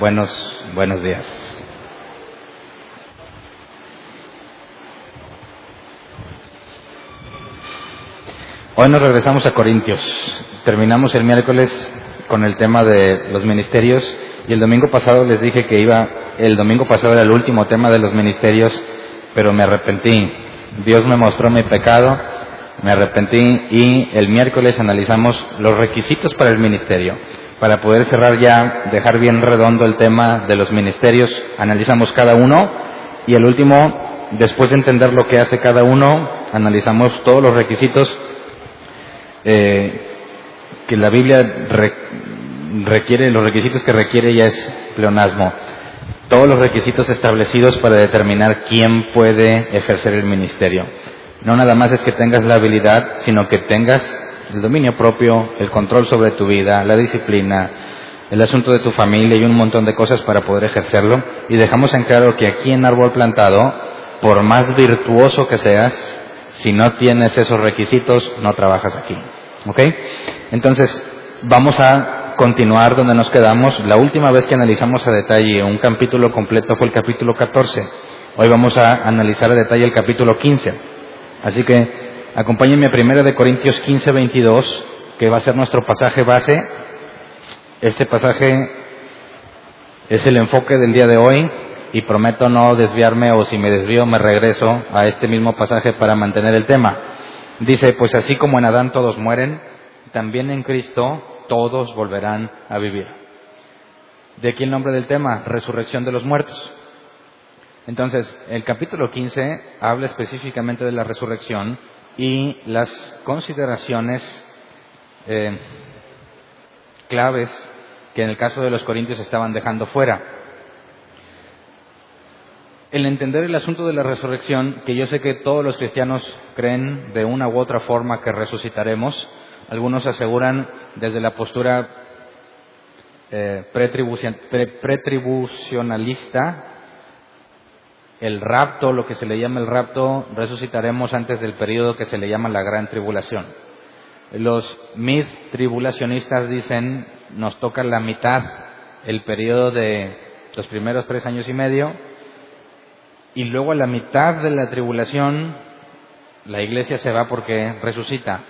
Buenos, buenos días. Hoy nos regresamos a Corintios. Terminamos el miércoles con el tema de los ministerios y el domingo pasado les dije que iba, el domingo pasado era el último tema de los ministerios, pero me arrepentí. Dios me mostró mi pecado, me arrepentí y el miércoles analizamos los requisitos para el ministerio para poder cerrar ya, dejar bien redondo el tema de los ministerios, analizamos cada uno y el último, después de entender lo que hace cada uno, analizamos todos los requisitos eh, que la Biblia requiere, los requisitos que requiere ya es pleonasmo, todos los requisitos establecidos para determinar quién puede ejercer el ministerio. No nada más es que tengas la habilidad, sino que tengas el dominio propio, el control sobre tu vida, la disciplina, el asunto de tu familia y un montón de cosas para poder ejercerlo. Y dejamos en claro que aquí en Árbol Plantado, por más virtuoso que seas, si no tienes esos requisitos, no trabajas aquí. ¿Ok? Entonces, vamos a continuar donde nos quedamos. La última vez que analizamos a detalle un capítulo completo fue el capítulo 14. Hoy vamos a analizar a detalle el capítulo 15. Así que Acompáñenme a 1 de Corintios 15, 22, que va a ser nuestro pasaje base. Este pasaje es el enfoque del día de hoy y prometo no desviarme o si me desvío me regreso a este mismo pasaje para mantener el tema. Dice, pues así como en Adán todos mueren, también en Cristo todos volverán a vivir. De aquí el nombre del tema, resurrección de los muertos. Entonces, el capítulo 15 habla específicamente de la resurrección y las consideraciones eh, claves que en el caso de los corintios estaban dejando fuera. El entender el asunto de la resurrección, que yo sé que todos los cristianos creen de una u otra forma que resucitaremos, algunos aseguran desde la postura eh, pretribucionalista el rapto, lo que se le llama el rapto, resucitaremos antes del periodo que se le llama la gran tribulación. Los mid tribulacionistas dicen nos toca la mitad, el periodo de los primeros tres años y medio, y luego a la mitad de la tribulación la iglesia se va porque resucita.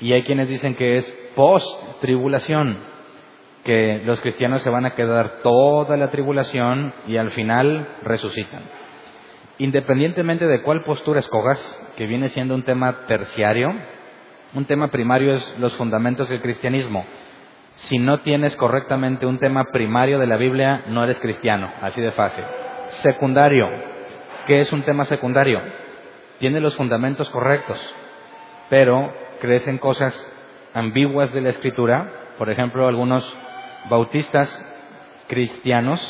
Y hay quienes dicen que es post tribulación, que los cristianos se van a quedar toda la tribulación y al final resucitan. Independientemente de cuál postura escogas, que viene siendo un tema terciario, un tema primario es los fundamentos del cristianismo. Si no tienes correctamente un tema primario de la Biblia, no eres cristiano, así de fácil. Secundario, ¿qué es un tema secundario? Tiene los fundamentos correctos, pero crees en cosas ambiguas de la escritura. Por ejemplo, algunos bautistas cristianos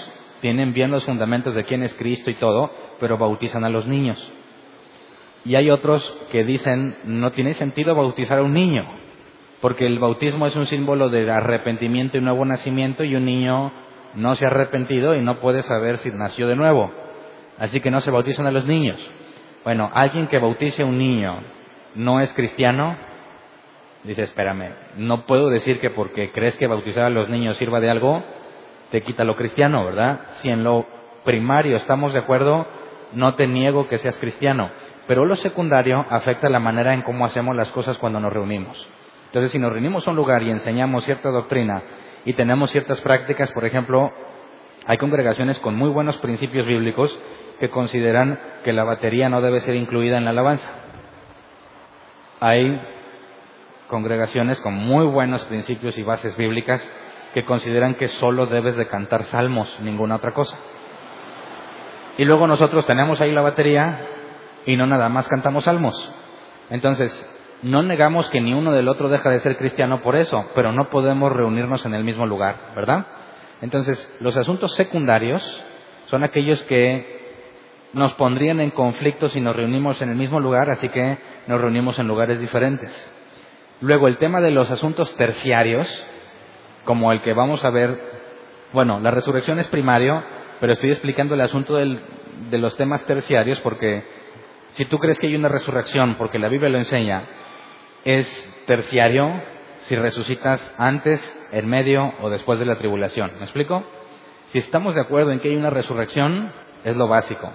tienen bien los fundamentos de quién es Cristo y todo, pero bautizan a los niños. Y hay otros que dicen, no tiene sentido bautizar a un niño, porque el bautismo es un símbolo de arrepentimiento y nuevo nacimiento y un niño no se ha arrepentido y no puede saber si nació de nuevo. Así que no se bautizan a los niños. Bueno, alguien que bautice a un niño no es cristiano, dice, espérame, no puedo decir que porque crees que bautizar a los niños sirva de algo, te quita lo cristiano, ¿verdad? Si en lo primario estamos de acuerdo, no te niego que seas cristiano, pero lo secundario afecta la manera en cómo hacemos las cosas cuando nos reunimos. Entonces, si nos reunimos a un lugar y enseñamos cierta doctrina y tenemos ciertas prácticas, por ejemplo, hay congregaciones con muy buenos principios bíblicos que consideran que la batería no debe ser incluida en la alabanza. hay congregaciones con muy buenos principios y bases bíblicas que consideran que solo debes de cantar salmos, ninguna otra cosa. Y luego nosotros tenemos ahí la batería y no nada más cantamos salmos. Entonces, no negamos que ni uno del otro deja de ser cristiano por eso, pero no podemos reunirnos en el mismo lugar, ¿verdad? Entonces, los asuntos secundarios son aquellos que nos pondrían en conflicto si nos reunimos en el mismo lugar, así que nos reunimos en lugares diferentes. Luego, el tema de los asuntos terciarios, como el que vamos a ver, bueno, la resurrección es primario, pero estoy explicando el asunto de los temas terciarios porque si tú crees que hay una resurrección, porque la Biblia lo enseña, es terciario si resucitas antes, en medio o después de la tribulación. ¿Me explico? Si estamos de acuerdo en que hay una resurrección, es lo básico.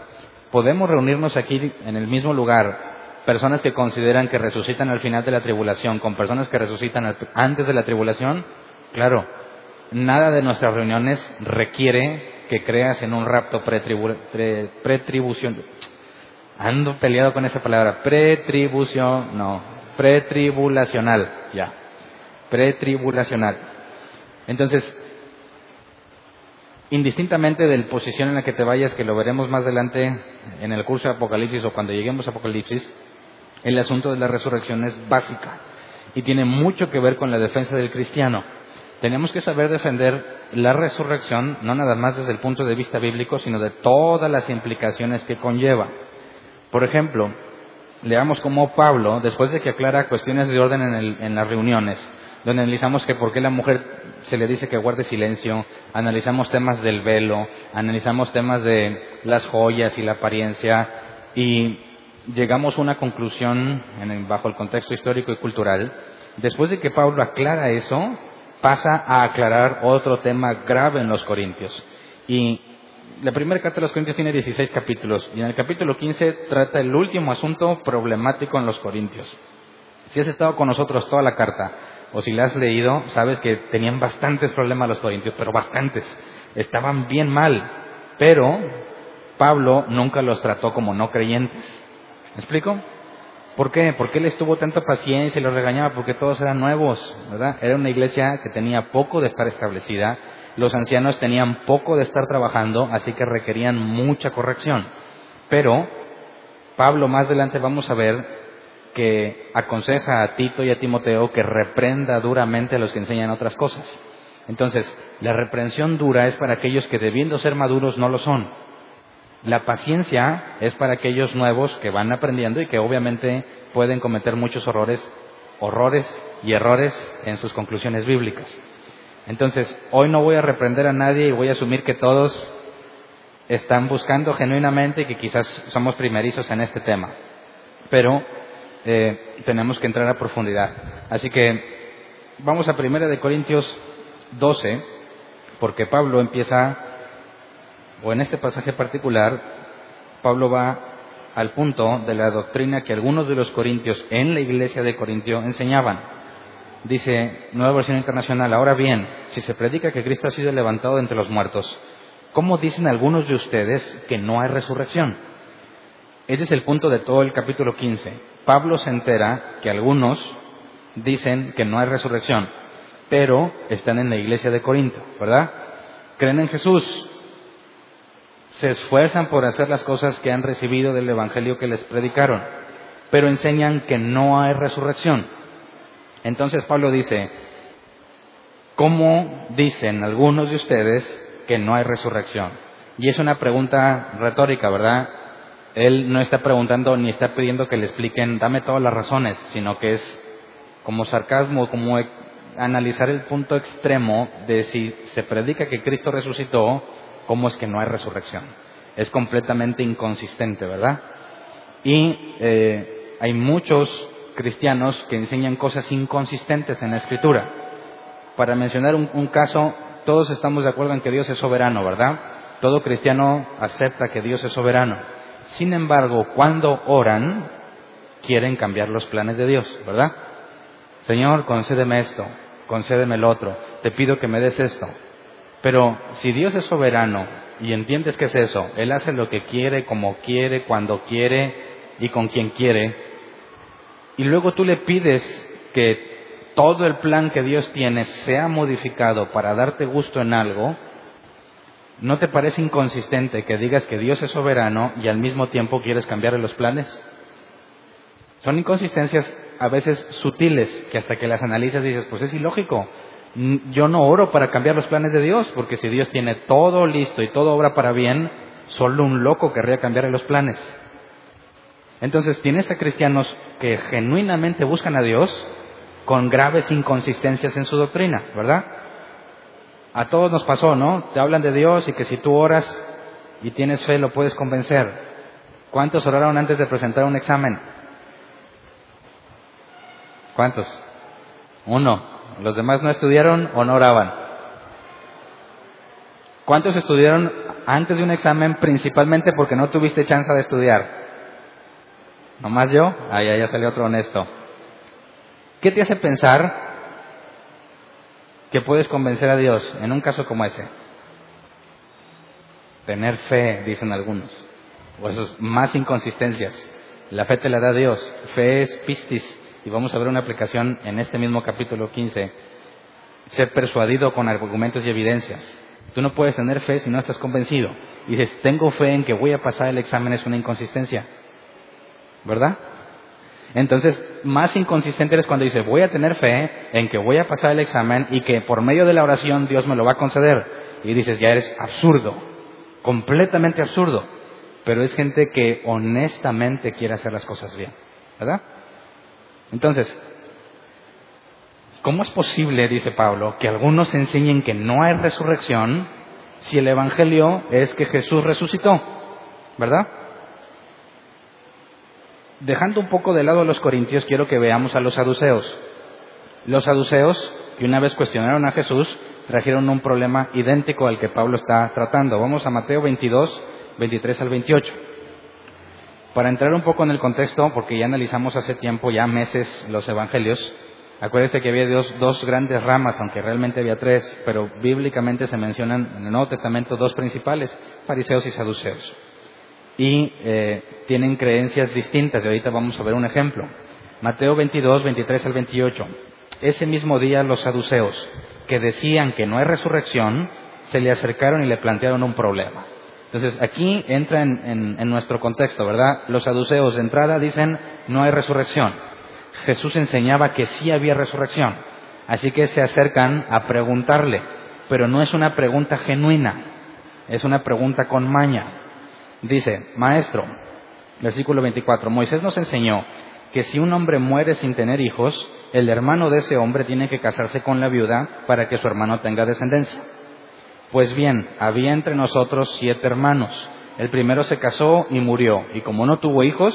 Podemos reunirnos aquí en el mismo lugar, personas que consideran que resucitan al final de la tribulación, con personas que resucitan antes de la tribulación. Claro, nada de nuestras reuniones requiere que creas en un rapto pretribución. Ando peleado con esa palabra. Pretribución, no. Pretribulacional, ya. Pretribulacional. Entonces, indistintamente del posición en la que te vayas, que lo veremos más adelante en el curso de Apocalipsis o cuando lleguemos a Apocalipsis, el asunto de la resurrección es básica y tiene mucho que ver con la defensa del cristiano. Tenemos que saber defender la resurrección no nada más desde el punto de vista bíblico, sino de todas las implicaciones que conlleva. Por ejemplo, leamos cómo Pablo, después de que aclara cuestiones de orden en, las reuniones, donde analizamos que por qué la mujer se le dice que guarde silencio, analizamos temas del velo, analizamos temas de las joyas y la apariencia, y llegamos a una conclusión bajo el contexto histórico y cultural. Después de que Pablo aclara eso, pasa a aclarar otro tema grave en los Corintios. Y la primera carta de los Corintios tiene 16 capítulos y en el capítulo 15 trata el último asunto problemático en los Corintios. Si has estado con nosotros toda la carta o si la has leído, sabes que tenían bastantes problemas los Corintios, pero bastantes. Estaban bien mal, pero Pablo nunca los trató como no creyentes. ¿Me explico? ¿Por qué? Porque él estuvo tanta paciencia y los regañaba porque todos eran nuevos, ¿verdad? Era una iglesia que tenía poco de estar establecida los ancianos tenían poco de estar trabajando, así que requerían mucha corrección. Pero Pablo más adelante vamos a ver que aconseja a Tito y a Timoteo que reprenda duramente a los que enseñan otras cosas. Entonces, la reprensión dura es para aquellos que debiendo ser maduros no lo son. La paciencia es para aquellos nuevos que van aprendiendo y que obviamente pueden cometer muchos horrores, horrores y errores en sus conclusiones bíblicas. Entonces, hoy no voy a reprender a nadie y voy a asumir que todos están buscando genuinamente y que quizás somos primerizos en este tema. Pero eh, tenemos que entrar a profundidad. Así que vamos a Primera de Corintios 12, porque Pablo empieza, o en este pasaje particular, Pablo va al punto de la doctrina que algunos de los corintios en la iglesia de Corintio enseñaban. Dice, nueva versión internacional, ahora bien, si se predica que Cristo ha sido levantado entre los muertos, ¿cómo dicen algunos de ustedes que no hay resurrección? Ese es el punto de todo el capítulo 15. Pablo se entera que algunos dicen que no hay resurrección, pero están en la iglesia de Corinto, ¿verdad? Creen en Jesús, se esfuerzan por hacer las cosas que han recibido del Evangelio que les predicaron, pero enseñan que no hay resurrección. Entonces Pablo dice, ¿cómo dicen algunos de ustedes que no hay resurrección? Y es una pregunta retórica, ¿verdad? Él no está preguntando ni está pidiendo que le expliquen, dame todas las razones, sino que es como sarcasmo, como analizar el punto extremo de si se predica que Cristo resucitó, ¿cómo es que no hay resurrección? Es completamente inconsistente, ¿verdad? Y eh, hay muchos cristianos que enseñan cosas inconsistentes en la escritura. Para mencionar un, caso, todos estamos de acuerdo en que Dios es soberano, ¿verdad? Todo cristiano acepta que Dios es soberano. Sin embargo, cuando oran, quieren cambiar los planes de Dios, ¿verdad? Señor, concédeme esto, concédeme el otro, te pido que me des esto. Pero si Dios es soberano y entiendes que es eso, Él hace lo que quiere, como quiere, cuando quiere y con quien quiere, y luego tú le pides que todo el plan que Dios tiene sea modificado para darte gusto en algo, ¿no te parece inconsistente que digas que Dios es soberano y al mismo tiempo quieres cambiarle los planes? Son inconsistencias a veces sutiles que hasta que las analizas dices, pues es ilógico. Yo no oro para cambiar los planes de Dios, porque si Dios tiene todo listo y todo obra para bien, solo un loco querría cambiarle los planes. Entonces tienes a cristianos que genuinamente buscan a Dios con graves inconsistencias en su doctrina, ¿verdad? A todos nos pasó, ¿no? Te hablan de Dios y que si tú oras y tienes fe lo puedes convencer. ¿Cuántos oraron antes de presentar un examen? ¿Cuántos? Uno. ¿Los demás no estudiaron o no oraban? ¿Cuántos estudiaron antes de un examen principalmente porque no tuviste chance de estudiar? ¿Nomás yo? Ahí ya salió otro honesto. ¿Qué te hace pensar que puedes convencer a Dios en un caso como ese? Tener fe, dicen algunos. O esos más inconsistencias. La fe te la da Dios. Fe es pistis, y vamos a ver una aplicación en este mismo capítulo 15, ser persuadido con argumentos y evidencias. Tú no puedes tener fe si no estás convencido. Y dices, tengo fe en que voy a pasar el examen, es una inconsistencia. ¿Verdad? Entonces, más inconsistente eres cuando dices, voy a tener fe en que voy a pasar el examen y que por medio de la oración Dios me lo va a conceder. Y dices, ya eres absurdo, completamente absurdo. Pero es gente que honestamente quiere hacer las cosas bien. ¿Verdad? Entonces, ¿cómo es posible, dice Pablo, que algunos enseñen que no hay resurrección si el Evangelio es que Jesús resucitó? ¿Verdad? Dejando un poco de lado a los corintios, quiero que veamos a los saduceos. Los saduceos, que una vez cuestionaron a Jesús, trajeron un problema idéntico al que Pablo está tratando. Vamos a Mateo 22, 23 al 28. Para entrar un poco en el contexto, porque ya analizamos hace tiempo, ya meses, los evangelios, acuérdense que había dos, dos, grandes ramas, aunque realmente había tres, pero bíblicamente se mencionan en el Nuevo Testamento dos principales, fariseos y saduceos. Y eh, tienen creencias distintas, y ahorita vamos a ver un ejemplo. Mateo 22, 23 al 28. Ese mismo día los saduceos, que decían que no hay resurrección, se le acercaron y le plantearon un problema. Entonces, aquí entra en, nuestro contexto, ¿verdad? Los saduceos de entrada dicen no hay resurrección. Jesús enseñaba que sí había resurrección. Así que se acercan a preguntarle, pero no es una pregunta genuina, es una pregunta con maña. Dice, Maestro, versículo 24, Moisés nos enseñó que si un hombre muere sin tener hijos, el hermano de ese hombre tiene que casarse con la viuda para que su hermano tenga descendencia. Pues bien, había entre nosotros siete hermanos. El primero se casó y murió, y como no tuvo hijos,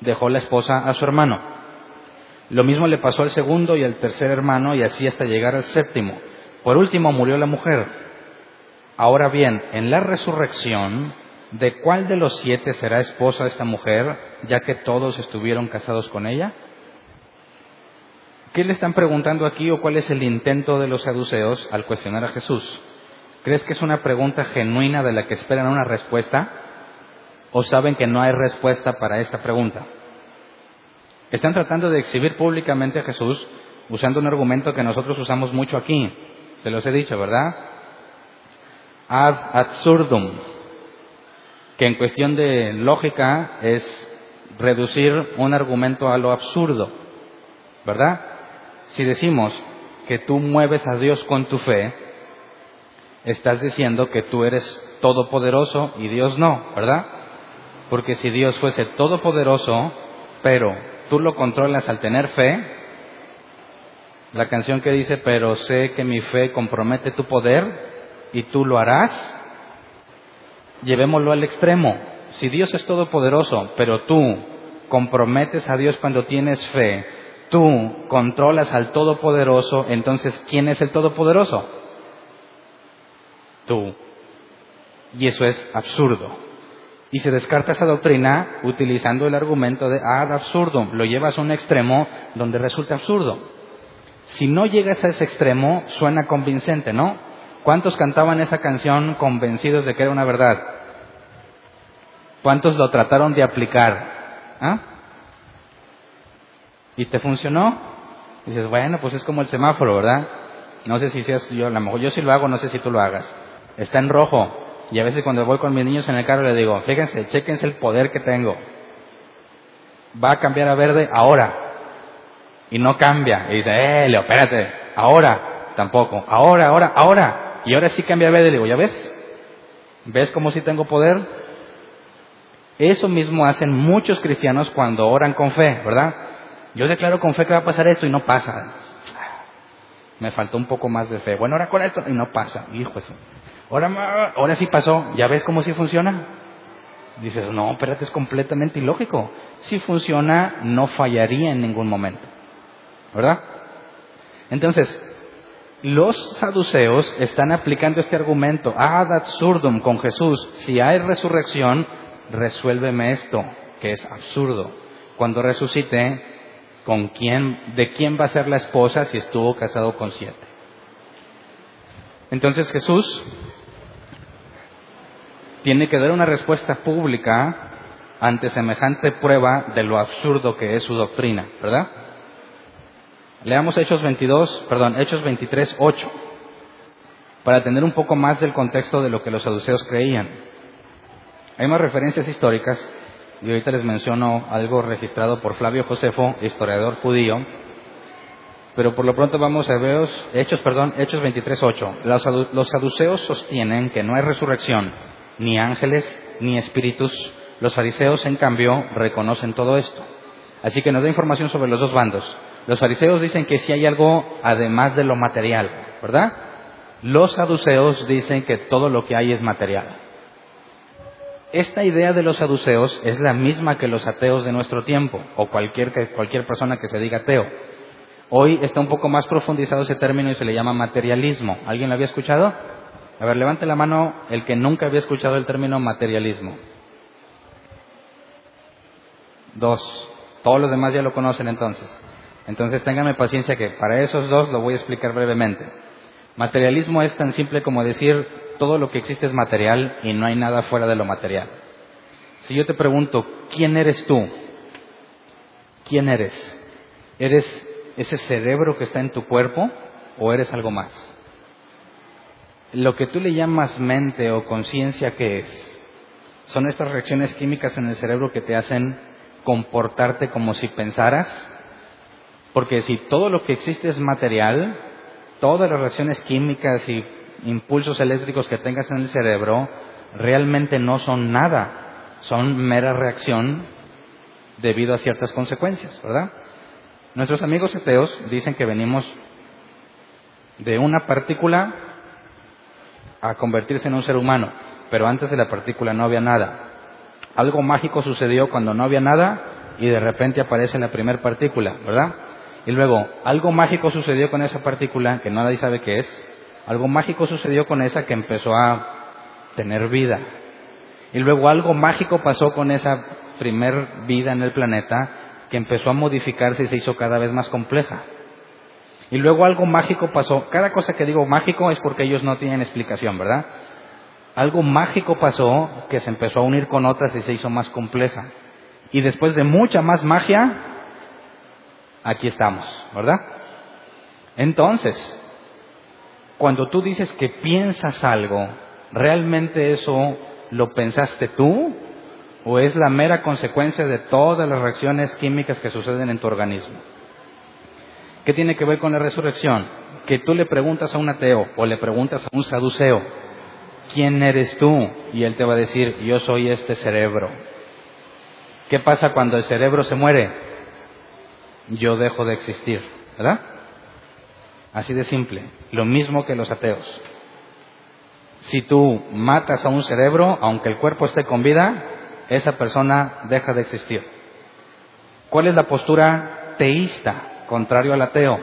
dejó la esposa a su hermano. Lo mismo le pasó al segundo y al tercer hermano, y así hasta llegar al séptimo. Por último murió la mujer. Ahora bien, en la resurrección, ¿de cuál de los siete será esposa esta mujer, ya que todos estuvieron casados con ella? ¿Qué le están preguntando aquí o cuál es el intento de los saduceos al cuestionar a Jesús? ¿Crees que es una pregunta genuina de la que esperan una respuesta? ¿O saben que no hay respuesta para esta pregunta? Están tratando de exhibir públicamente a Jesús usando un argumento que nosotros usamos mucho aquí. Se los he dicho, ¿verdad? Ad absurdum, que en cuestión de lógica es reducir un argumento a lo absurdo, ¿verdad? Si decimos que tú mueves a Dios con tu fe, estás diciendo que tú eres todopoderoso y Dios no, ¿verdad? Porque si Dios fuese todopoderoso, pero tú lo controlas al tener fe, la canción que dice, pero sé que mi fe compromete tu poder y tú lo harás, llevémoslo al extremo. Si Dios es todopoderoso, pero tú comprometes a Dios cuando tienes fe, tú controlas al todopoderoso, entonces ¿quién es el todopoderoso? Y eso es absurdo. Y se descarta esa doctrina utilizando el argumento de ad absurdum. Lo llevas a un extremo donde resulta absurdo. Si no llegas a ese extremo, suena convincente, ¿no? ¿Cuántos cantaban esa canción convencidos de que era una verdad? ¿Cuántos lo trataron de aplicar? ¿Ah? ¿Y te funcionó? dices, bueno, pues es como el semáforo, ¿verdad? No sé si seas yo, a lo mejor yo sí lo hago, no sé si tú lo hagas. Está en rojo. Y a veces cuando voy con mis niños en el carro le digo, fíjense, chequense el poder que tengo. Va a cambiar a verde ahora. Y no cambia. Y dice, eh, Leo, espérate, ahora, tampoco. Ahora, ahora, ahora. Y ahora sí cambia a verde. Le digo, ¿ya ves? ¿Ves cómo sí tengo poder? Eso mismo hacen muchos cristianos cuando oran con fe, ¿verdad? Yo declaro con fe que va a pasar esto y no pasa. Me faltó un poco más de fe. Bueno, ahora con esto y no pasa. Hijo eso. Ahora, sí pasó. ¿Ya ves cómo sí funciona? Dices, no, espérate, es completamente ilógico. Si funciona, no fallaría en ningún momento. ¿Verdad? Entonces, los saduceos están aplicando este argumento ad absurdum con Jesús. Si hay resurrección, resuélveme esto, que es absurdo. Cuando resucite, ¿con quién, de quién va a ser la esposa si estuvo casado con siete? Entonces Jesús tiene que dar una respuesta pública ante semejante prueba de lo absurdo que es su doctrina, ¿verdad? Leamos Hechos 22, perdón, Hechos 23, 8, para tener un poco más del contexto de lo que los saduceos creían. Hay más referencias históricas, y ahorita les menciono algo registrado por Flavio Josefo, historiador judío, pero por lo pronto vamos a ver Hechos, perdón, Hechos 23.8. Los, los saduceos sostienen que no hay resurrección, ni ángeles, ni espíritus. Los fariseos, en cambio, reconocen todo esto. Así que nos da información sobre los dos bandos. Los fariseos dicen que si hay algo además de lo material, ¿verdad? Los saduceos dicen que todo lo que hay es material. Esta idea de los saduceos es la misma que los ateos de nuestro tiempo, o cualquier, cualquier persona que se diga ateo. Hoy está un poco más profundizado ese término y se le llama materialismo. ¿Alguien lo había escuchado? A ver, levante la mano el que nunca había escuchado el término materialismo. Dos. Todos los demás ya lo conocen entonces. Entonces ténganme paciencia que para esos dos lo voy a explicar brevemente. Materialismo es tan simple como decir todo lo que existe es material y no hay nada fuera de lo material. Si yo te pregunto, ¿quién eres tú? ¿Quién eres? ¿Eres ese cerebro que está en tu cuerpo o eres algo más? Lo que tú le llamas mente o conciencia, ¿qué es? Son estas reacciones químicas en el cerebro que te hacen comportarte como si pensaras. Porque si todo lo que existe es material, todas las reacciones químicas y impulsos eléctricos que tengas en el cerebro realmente no son nada, son mera reacción debido a ciertas consecuencias, ¿verdad? Nuestros amigos ateos dicen que venimos de una partícula a convertirse en un ser humano, pero antes de la partícula no había nada. Algo mágico sucedió cuando no había nada y de repente aparece la primera partícula, ¿verdad? Y luego, algo mágico sucedió con esa partícula que nadie sabe qué es, algo mágico sucedió con esa que empezó a tener vida. Y luego algo mágico pasó con esa primer vida en el planeta que empezó a modificarse y se hizo cada vez más compleja. Y luego algo mágico pasó. Cada cosa que digo mágico es porque ellos no tienen explicación, ¿verdad? Algo mágico pasó que se empezó a unir con otras y se hizo más compleja. Y después de mucha más magia, aquí estamos, ¿verdad? Entonces, cuando tú dices que piensas algo, ¿realmente eso lo pensaste tú? ¿O es la mera consecuencia de todas las reacciones químicas que suceden en tu organismo? ¿Qué tiene que ver con la resurrección? Que tú le preguntas a un ateo o le preguntas a un saduceo, ¿quién eres tú? Y él te va a decir, yo soy este cerebro. ¿Qué pasa cuando el cerebro se muere? Yo dejo de existir, ¿verdad? Así de simple. Lo mismo que los ateos. Si tú matas a un cerebro, aunque el cuerpo esté con vida, esa persona deja de existir. ¿Cuál es la postura teísta, contrario al ateo?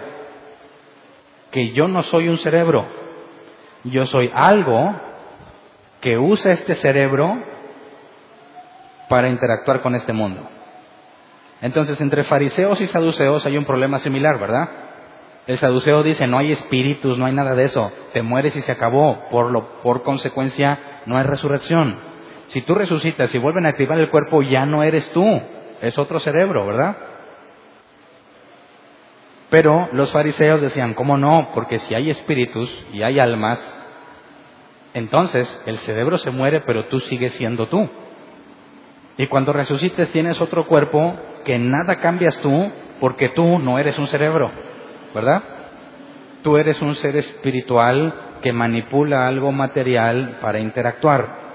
Que yo no soy un cerebro, yo soy algo que usa este cerebro para interactuar con este mundo. Entonces, entre fariseos y saduceos hay un problema similar, ¿verdad? El saduceo dice, no hay espíritus, no hay nada de eso, te mueres y se acabó, por, lo, por consecuencia no hay resurrección. Si tú resucitas y vuelven a activar el cuerpo, ya no eres tú, es otro cerebro, ¿verdad? Pero los fariseos decían, ¿cómo no? Porque si hay espíritus y hay almas, entonces el cerebro se muere, pero tú sigues siendo tú. Y cuando resucites tienes otro cuerpo que nada cambias tú, porque tú no eres un cerebro, ¿verdad? Tú eres un ser espiritual que manipula algo material para interactuar.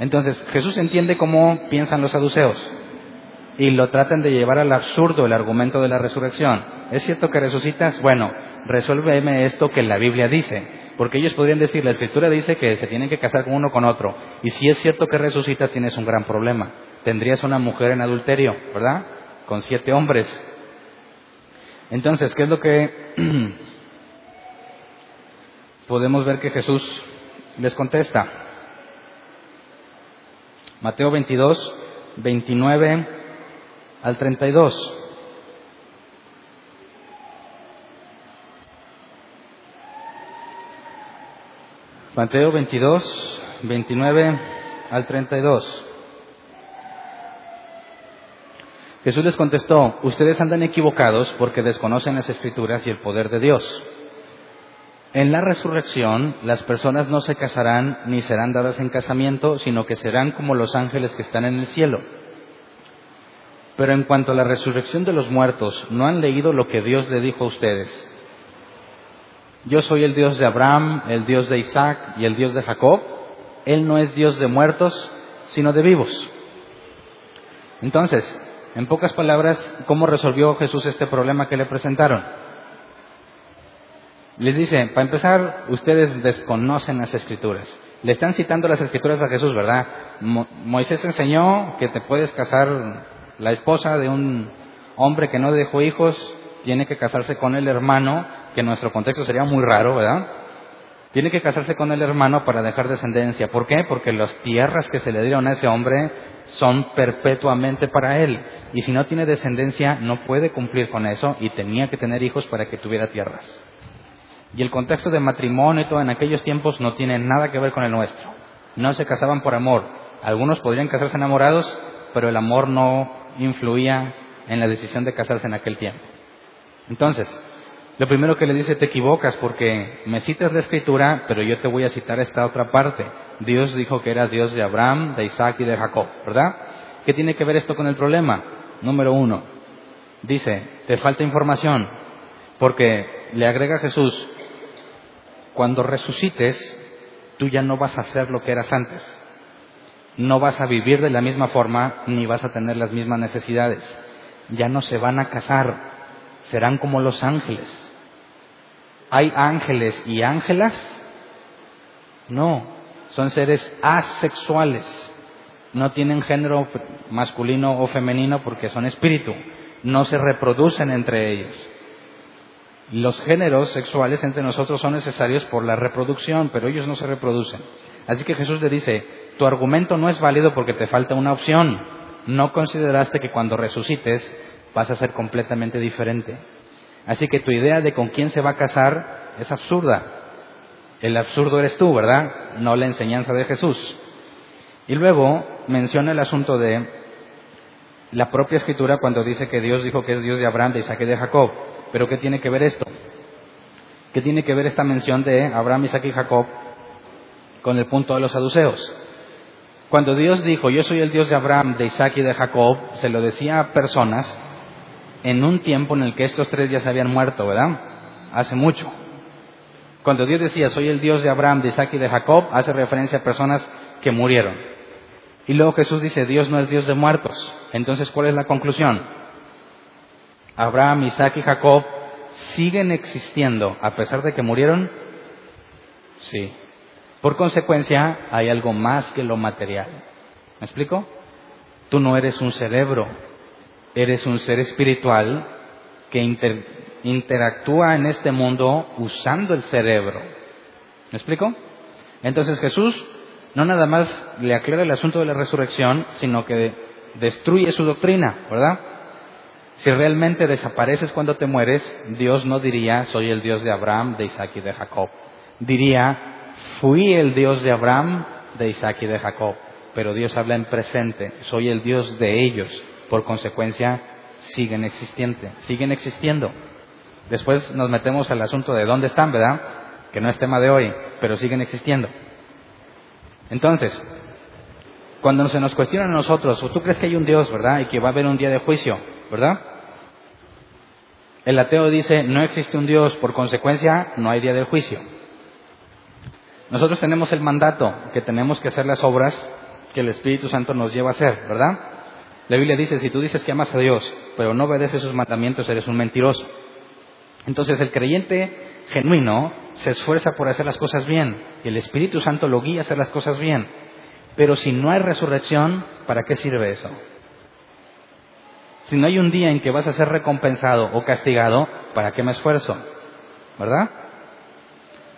Entonces, Jesús entiende cómo piensan los saduceos y lo tratan de llevar al absurdo el argumento de la resurrección. ¿Es cierto que resucitas? Bueno, resuélveme esto que la Biblia dice. Porque ellos podrían decir, la Escritura dice que se tienen que casar con uno con otro. Y si es cierto que resucitas, tienes un gran problema. Tendrías una mujer en adulterio, ¿verdad? Con siete hombres. Entonces, ¿qué es lo que podemos ver que Jesús les contesta? Mateo 22, 29 al 32. Mateo 22, 29 al 32. Jesús les contestó, ustedes andan equivocados porque desconocen las escrituras y el poder de Dios. En la resurrección, las personas no se casarán ni serán dadas en casamiento, sino que serán como los ángeles que están en el cielo. Pero en cuanto a la resurrección de los muertos, ¿no han leído lo que Dios le dijo a ustedes? Yo soy el Dios de Abraham, el Dios de Isaac y el Dios de Jacob. Él no es Dios de muertos, sino de vivos. Entonces, en pocas palabras, ¿cómo resolvió Jesús este problema que le presentaron? Les dice, para empezar, ustedes desconocen las escrituras. Le están citando las escrituras a Jesús, ¿verdad? Moisés enseñó que te puedes casar, la esposa de un hombre que no dejó hijos, tiene que casarse con el hermano, que en nuestro contexto sería muy raro, ¿verdad? Tiene que casarse con el hermano para dejar descendencia. ¿Por qué? Porque las tierras que se le dieron a ese hombre son perpetuamente para él. Y si no tiene descendencia, no puede cumplir con eso y tenía que tener hijos para que tuviera tierras. Y el contexto de matrimonio y todo en aquellos tiempos no tiene nada que ver con el nuestro. No se casaban por amor. Algunos podrían casarse enamorados, pero el amor no influía en la decisión de casarse en aquel tiempo. Entonces, lo primero que le dice, te equivocas porque me citas la escritura, pero yo te voy a citar esta otra parte. Dios dijo que era Dios de Abraham, de Isaac y de Jacob, ¿verdad? ¿Qué tiene que ver esto con el problema? Número uno, dice, te falta información, porque le agrega Jesús, cuando resucites, tú ya no vas a ser lo que eras antes. No vas a vivir de la misma forma ni vas a tener las mismas necesidades. Ya no se van a casar, serán como los ángeles. ¿Hay ángeles y ángelas? No, son seres asexuales. No tienen género masculino o femenino porque son espíritu. No se reproducen entre ellos. Los géneros sexuales entre nosotros son necesarios por la reproducción, pero ellos no se reproducen. Así que Jesús le dice, tu argumento no es válido porque te falta una opción. No consideraste que cuando resucites vas a ser completamente diferente. Así que tu idea de con quién se va a casar es absurda. El absurdo eres tú, ¿verdad? No la enseñanza de Jesús. Y luego menciona el asunto de la propia escritura cuando dice que Dios dijo que es Dios de Abraham, de Isaac y de Jacob. Pero ¿qué tiene que ver esto? ¿Qué tiene que ver esta mención de Abraham, Isaac y Jacob con el punto de los saduceos? Cuando Dios dijo, yo soy el Dios de Abraham, de Isaac y de Jacob, se lo decía a personas en un tiempo en el que estos tres ya se habían muerto, ¿verdad? Hace mucho. Cuando Dios decía, soy el Dios de Abraham, de Isaac y de Jacob, hace referencia a personas que murieron. Y luego Jesús dice, Dios no es Dios de muertos. Entonces, ¿cuál es la conclusión? Abraham, Isaac y Jacob siguen existiendo a pesar de que murieron? Sí. Por consecuencia, hay algo más que lo material. ¿Me explico? Tú no eres un cerebro, eres un ser espiritual que interactúa en este mundo usando el cerebro. ¿Me explico? Entonces Jesús no nada más le aclara el asunto de la resurrección, sino que destruye su doctrina, ¿verdad? Si realmente desapareces cuando te mueres, Dios no diría, soy el Dios de Abraham, de Isaac y de Jacob. Diría, fui el Dios de Abraham, de Isaac y de Jacob. Pero Dios habla en presente, soy el Dios de ellos. Por consecuencia, siguen existiendo, siguen existiendo. Después nos metemos al asunto de dónde están, ¿verdad? Que no es tema de hoy, pero siguen existiendo. Entonces, cuando se nos cuestiona a nosotros, tú crees que hay un Dios, ¿verdad? Y que va a haber un día de juicio, ¿verdad? El ateo dice, no existe un Dios, por consecuencia, no hay día del juicio. Nosotros tenemos el mandato que tenemos que hacer las obras que el Espíritu Santo nos lleva a hacer, ¿verdad? La Biblia dice, si tú dices que amas a Dios, pero no obedeces sus mandamientos, eres un mentiroso. Entonces el creyente genuino se esfuerza por hacer las cosas bien y el Espíritu Santo lo guía a hacer las cosas bien. Pero si no hay resurrección, ¿para qué sirve eso? Si no hay un día en que vas a ser recompensado o castigado, ¿para qué me esfuerzo? ¿Verdad?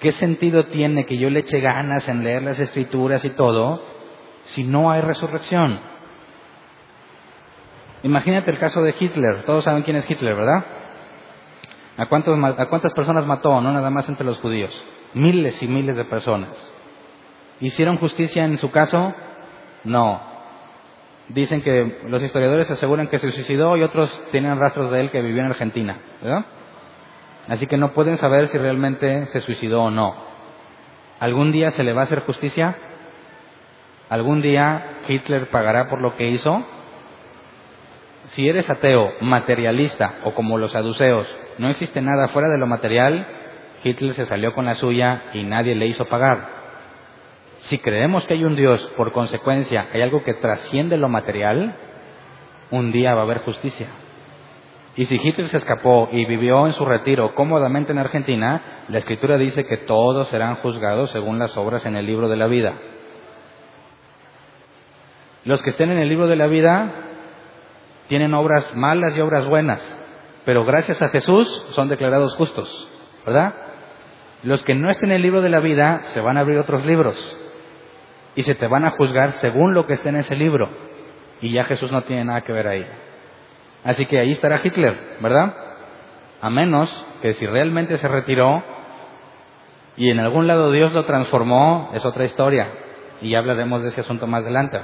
¿Qué sentido tiene que yo le eche ganas en leer las escrituras y todo si no hay resurrección? Imagínate el caso de Hitler. Todos saben quién es Hitler, ¿verdad? ¿A, ¿A cuántas personas mató? No nada más entre los judíos. Miles y miles de personas. ¿Hicieron justicia en su caso? No. Dicen que los historiadores aseguran que se suicidó y otros tienen rastros de él que vivió en Argentina, ¿verdad? Así que no pueden saber si realmente se suicidó o no. ¿Algún día se le va a hacer justicia? ¿Algún día Hitler pagará por lo que hizo? Si eres ateo, materialista o como los saduceos, no existe nada fuera de lo material, Hitler se salió con la suya y nadie le hizo pagar. Si creemos que hay un Dios, por consecuencia, hay algo que trasciende lo material, un día va a haber justicia. Y si Hitler se escapó y vivió en su retiro cómodamente en Argentina, la escritura dice que todos serán juzgados según las obras en el libro de la vida. Los que estén en el libro de la vida tienen obras malas y obras buenas, pero gracias a Jesús son declarados justos, ¿verdad? Los que no estén en el libro de la vida se van a abrir otros libros y se te van a juzgar según lo que esté en ese libro. Y ya Jesús no tiene nada que ver ahí. Así que ahí estará Hitler, ¿verdad? A menos que si realmente se retiró y en algún lado Dios lo transformó, es otra historia. Y ya hablaremos de ese asunto más adelante.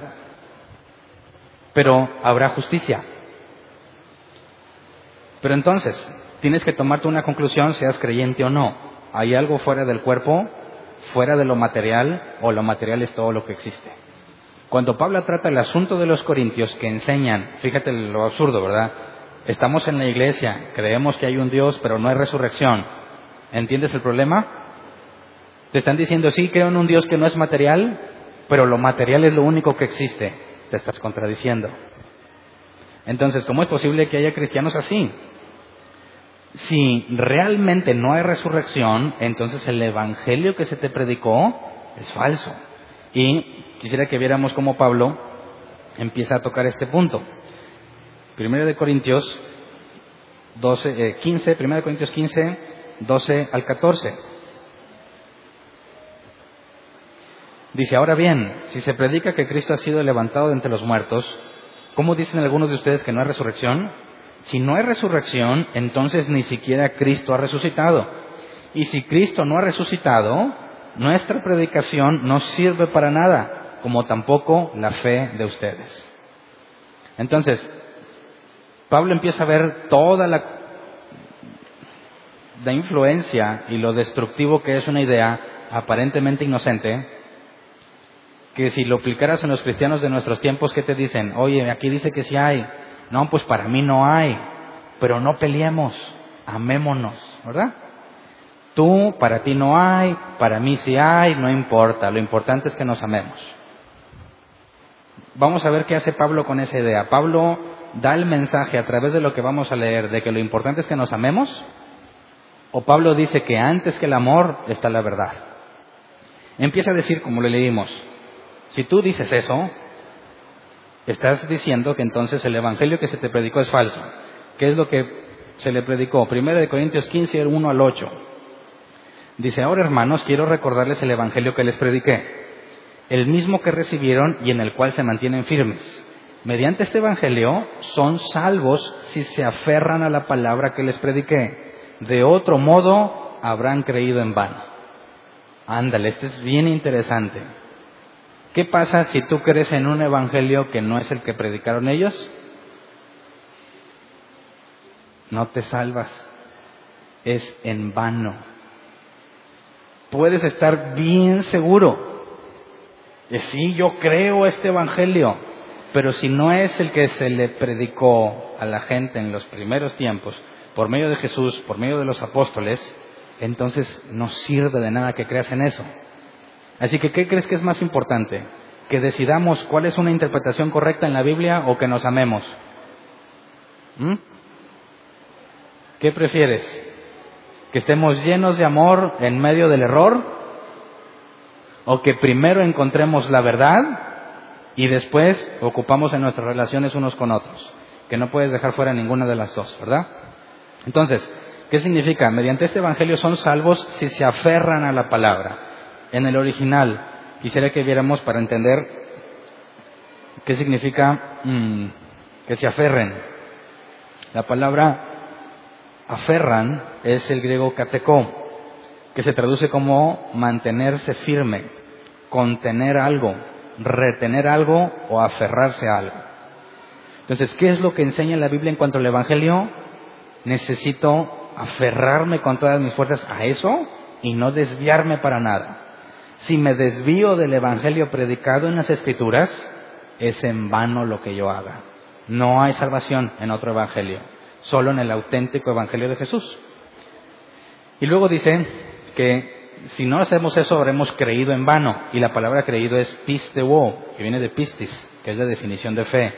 Pero habrá justicia. Pero entonces, tienes que tomarte una conclusión, seas creyente o no. ¿Hay algo fuera del cuerpo fuera de lo material o lo material es todo lo que existe. Cuando Pablo trata el asunto de los corintios que enseñan, fíjate lo absurdo, ¿verdad? Estamos en la iglesia, creemos que hay un Dios, pero no hay resurrección. ¿Entiendes el problema? Te están diciendo, sí, creo en un Dios que no es material, pero lo material es lo único que existe. Te estás contradiciendo. Entonces, ¿cómo es posible que haya cristianos así? si realmente no hay resurrección, entonces el evangelio que se te predicó es falso. Y quisiera que viéramos cómo Pablo empieza a tocar este punto. Primero de Corintios 12, 15, eh, primero de Corintios 15, 12 al 14. Dice, ahora bien, si se predica que Cristo ha sido levantado de entre los muertos, ¿cómo dicen algunos de ustedes que no hay resurrección? Si no hay resurrección, entonces ni siquiera Cristo ha resucitado. Y si Cristo no ha resucitado, nuestra predicación no sirve para nada, como tampoco la fe de ustedes. Entonces, Pablo empieza a ver toda la, influencia y lo destructivo que es una idea aparentemente inocente, que si lo aplicaras en los cristianos de nuestros tiempos, ¿qué te dicen? Oye, aquí dice que sí hay, no, pues para mí no hay, pero no peleemos, amémonos, ¿verdad? Tú, para ti no hay, para mí sí hay, no importa, lo importante es que nos amemos. Vamos a ver qué hace Pablo con esa idea. Pablo da el mensaje a través de lo que vamos a leer de que lo importante es que nos amemos, o Pablo dice que antes que el amor está la verdad. Empieza a decir, como le leímos, si tú dices eso, Estás diciendo que entonces el evangelio que se te predicó es falso. ¿Qué es lo que se le predicó? Primero de Corintios 15, 1 al 8. Dice, ahora hermanos, quiero recordarles el evangelio que les prediqué, el mismo que recibieron y en el cual se mantienen firmes. Mediante este evangelio son salvos si se aferran a la palabra que les prediqué. De otro modo, habrán creído en vano. Ándale, este es bien interesante. ¿Qué pasa si tú crees en un evangelio que no es el que predicaron ellos? No te salvas. es en vano. Puedes estar bien seguro sí, yo creo este Evangelio, pero si no es el que se le predicó a la gente en los primeros tiempos, por medio de Jesús, por medio de los apóstoles, entonces no sirve de nada que creas en eso. Así que, ¿qué crees que es más importante? ¿Que decidamos cuál es una interpretación correcta en la Biblia o que nos amemos? ¿Mm? ¿Qué prefieres? ¿Que estemos llenos de amor en medio del error? ¿O que primero encontremos la verdad y después ocupamos en nuestras relaciones unos con otros? Que no puedes dejar fuera ninguna de las dos, ¿verdad? Entonces, ¿qué significa? Mediante este Evangelio son salvos si se aferran a la palabra. En el original, quisiera que viéramos para entender qué significa mm, que se aferren. La palabra aferran es el griego katekó, que se traduce como mantenerse firme, contener algo, retener algo o aferrarse a algo. Entonces, ¿qué es lo que enseña la Biblia en cuanto al Evangelio? Necesito aferrarme con todas mis fuerzas a eso y no desviarme para nada. Si me desvío del Evangelio predicado en las Escrituras, es en vano lo que yo haga. No hay salvación en otro Evangelio, solo en el auténtico Evangelio de Jesús. Y luego dice que si no hacemos eso habremos creído en vano. Y la palabra creído es pisteuo, que viene de pistis, que es la definición de fe.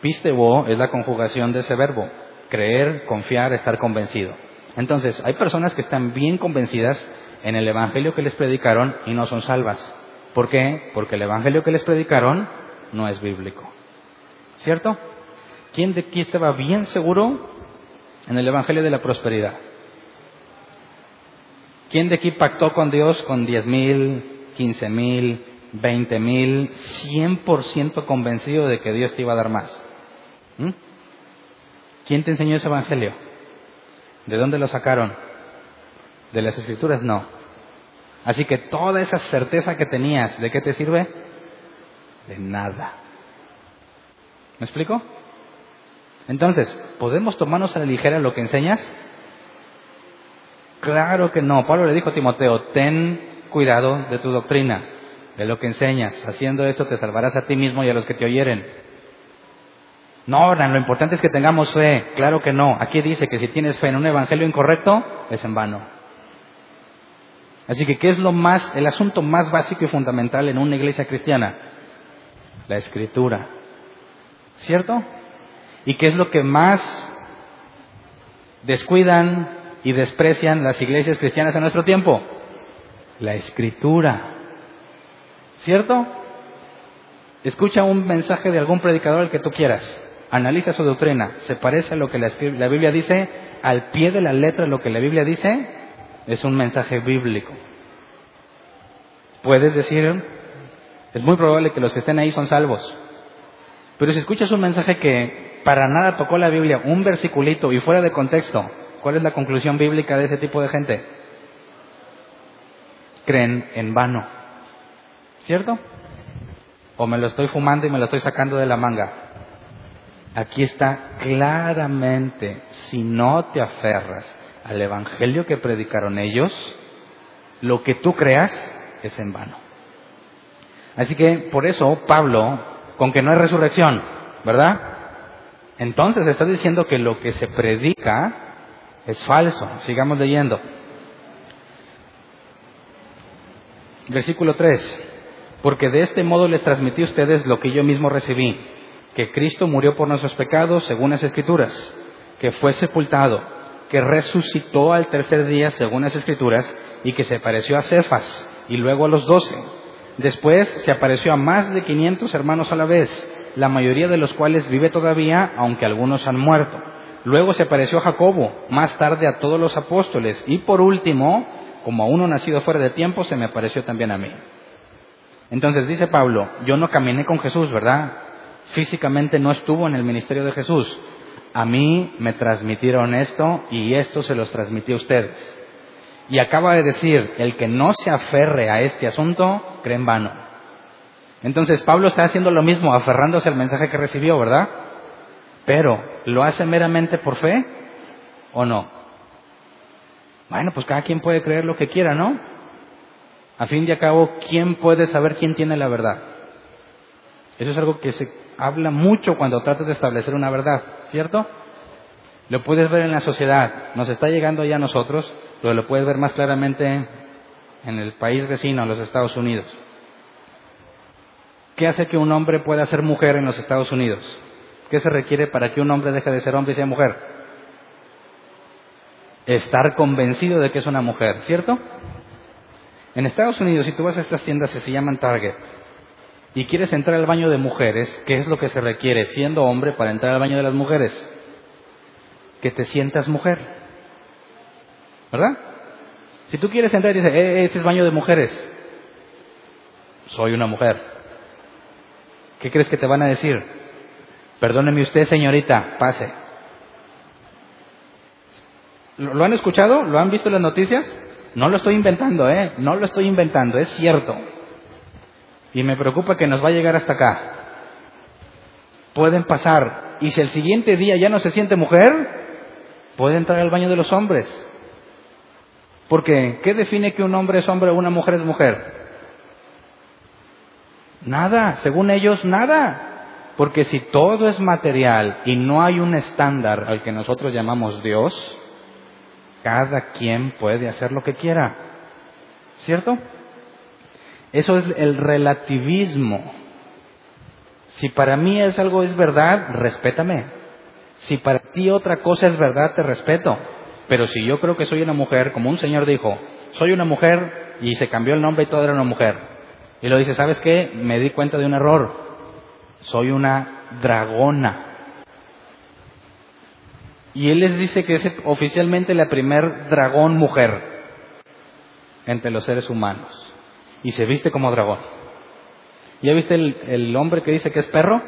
Pisteuo es la conjugación de ese verbo, creer, confiar, estar convencido. Entonces, hay personas que están bien convencidas en el Evangelio que les predicaron y no son salvas. ¿Por qué? Porque el Evangelio que les predicaron no es bíblico. ¿Cierto? ¿Quién de aquí estaba bien seguro en el Evangelio de la prosperidad? ¿Quién de aquí pactó con Dios con diez mil, quince mil, veinte mil, cien por ciento convencido de que Dios te iba a dar más? ¿Mm? ¿Quién te enseñó ese Evangelio? ¿De dónde lo sacaron? ¿De las Escrituras? No. Así que toda esa certeza que tenías, ¿de qué te sirve? De nada. ¿Me explico? Entonces, ¿podemos tomarnos a la ligera lo que enseñas? Claro que no. Pablo le dijo a Timoteo, ten cuidado de tu doctrina, de lo que enseñas. Haciendo esto te salvarás a ti mismo y a los que te oyeren. No, lo importante es que tengamos fe. Claro que no. Aquí dice que si tienes fe en un evangelio incorrecto, es en vano. Así que, ¿qué es lo más, el asunto más básico y fundamental en una iglesia cristiana? La escritura. ¿Cierto? ¿Y qué es lo que más descuidan y desprecian las iglesias cristianas en nuestro tiempo? La escritura. ¿Cierto? Escucha un mensaje de algún predicador el que tú quieras. Analiza su doctrina. ¿Se parece a lo que la, la Biblia dice? Al pie de la letra lo que la Biblia dice es un mensaje bíblico. Puedes decir, es muy probable que los que estén ahí son salvos. Pero si escuchas un mensaje que para nada tocó la Biblia, un versiculito y fuera de contexto, ¿cuál es la conclusión bíblica de ese tipo de gente? Creen en vano. ¿Cierto? O me lo estoy fumando y me lo estoy sacando de la manga. Aquí está claramente, si no te aferras al Evangelio que predicaron ellos, lo que tú creas es en vano. Así que por eso Pablo, con que no hay resurrección, ¿verdad? Entonces está diciendo que lo que se predica es falso. Sigamos leyendo. Versículo 3. Porque de este modo les transmití a ustedes lo que yo mismo recibí, que Cristo murió por nuestros pecados según las Escrituras, que fue sepultado, que resucitó al tercer día según las Escrituras y que se pareció a Cefas y luego a los doce. Después se apareció a más de quinientos hermanos a la vez, la mayoría de los cuales vive todavía, aunque algunos han muerto. Luego se apareció a Jacobo, más tarde a todos los apóstoles y por último, como a uno nacido fuera de tiempo, se me apareció también a mí. Entonces dice Pablo, yo no caminé con Jesús, ¿verdad? Físicamente no estuvo en el ministerio de Jesús, a mí me transmitieron esto y esto se los transmití a ustedes. Y acaba de decir, el que no se aferre a este asunto, cree en vano. Entonces Pablo está haciendo lo mismo, aferrándose al mensaje que recibió, ¿verdad? Pero, ¿lo hace meramente por fe o no? Bueno, pues cada quien puede creer lo que quiera, ¿no? A fin de cabo, ¿quién puede saber quién tiene la verdad? Eso es algo que se habla mucho cuando tratas de establecer una verdad, ¿cierto? Lo puedes ver en la sociedad, nos está llegando ya a nosotros, pero lo puedes ver más claramente en el país vecino, los Estados Unidos. ¿Qué hace que un hombre pueda ser mujer en los Estados Unidos? ¿Qué se requiere para que un hombre deje de ser hombre y sea mujer? Estar convencido de que es una mujer, ¿cierto? En Estados Unidos, si tú vas a estas tiendas que se llaman Target y quieres entrar al baño de mujeres, ¿qué es lo que se requiere siendo hombre para entrar al baño de las mujeres? Que te sientas mujer. ¿Verdad? Si tú quieres entrar y dices, eh, este es baño de mujeres, soy una mujer. ¿Qué crees que te van a decir? Perdóneme usted, señorita, pase. ¿Lo han escuchado? ¿Lo han visto en las noticias? No lo estoy inventando, ¿eh? No lo estoy inventando, es cierto. Y me preocupa que nos va a llegar hasta acá. Pueden pasar. Y si el siguiente día ya no se siente mujer, puede entrar al baño de los hombres. Porque, ¿qué define que un hombre es hombre o una mujer es mujer? Nada, según ellos, nada. Porque si todo es material y no hay un estándar al que nosotros llamamos Dios, cada quien puede hacer lo que quiera. ¿Cierto? Eso es el relativismo. Si para mí es algo es verdad, respétame. Si para ti otra cosa es verdad, te respeto. Pero si yo creo que soy una mujer, como un señor dijo, soy una mujer y se cambió el nombre y todo era una mujer. Y lo dice, ¿sabes qué? Me di cuenta de un error. Soy una dragona. Y él les dice que es oficialmente la primer dragón mujer entre los seres humanos. Y se viste como dragón. ¿Ya viste el, el hombre que dice que es perro?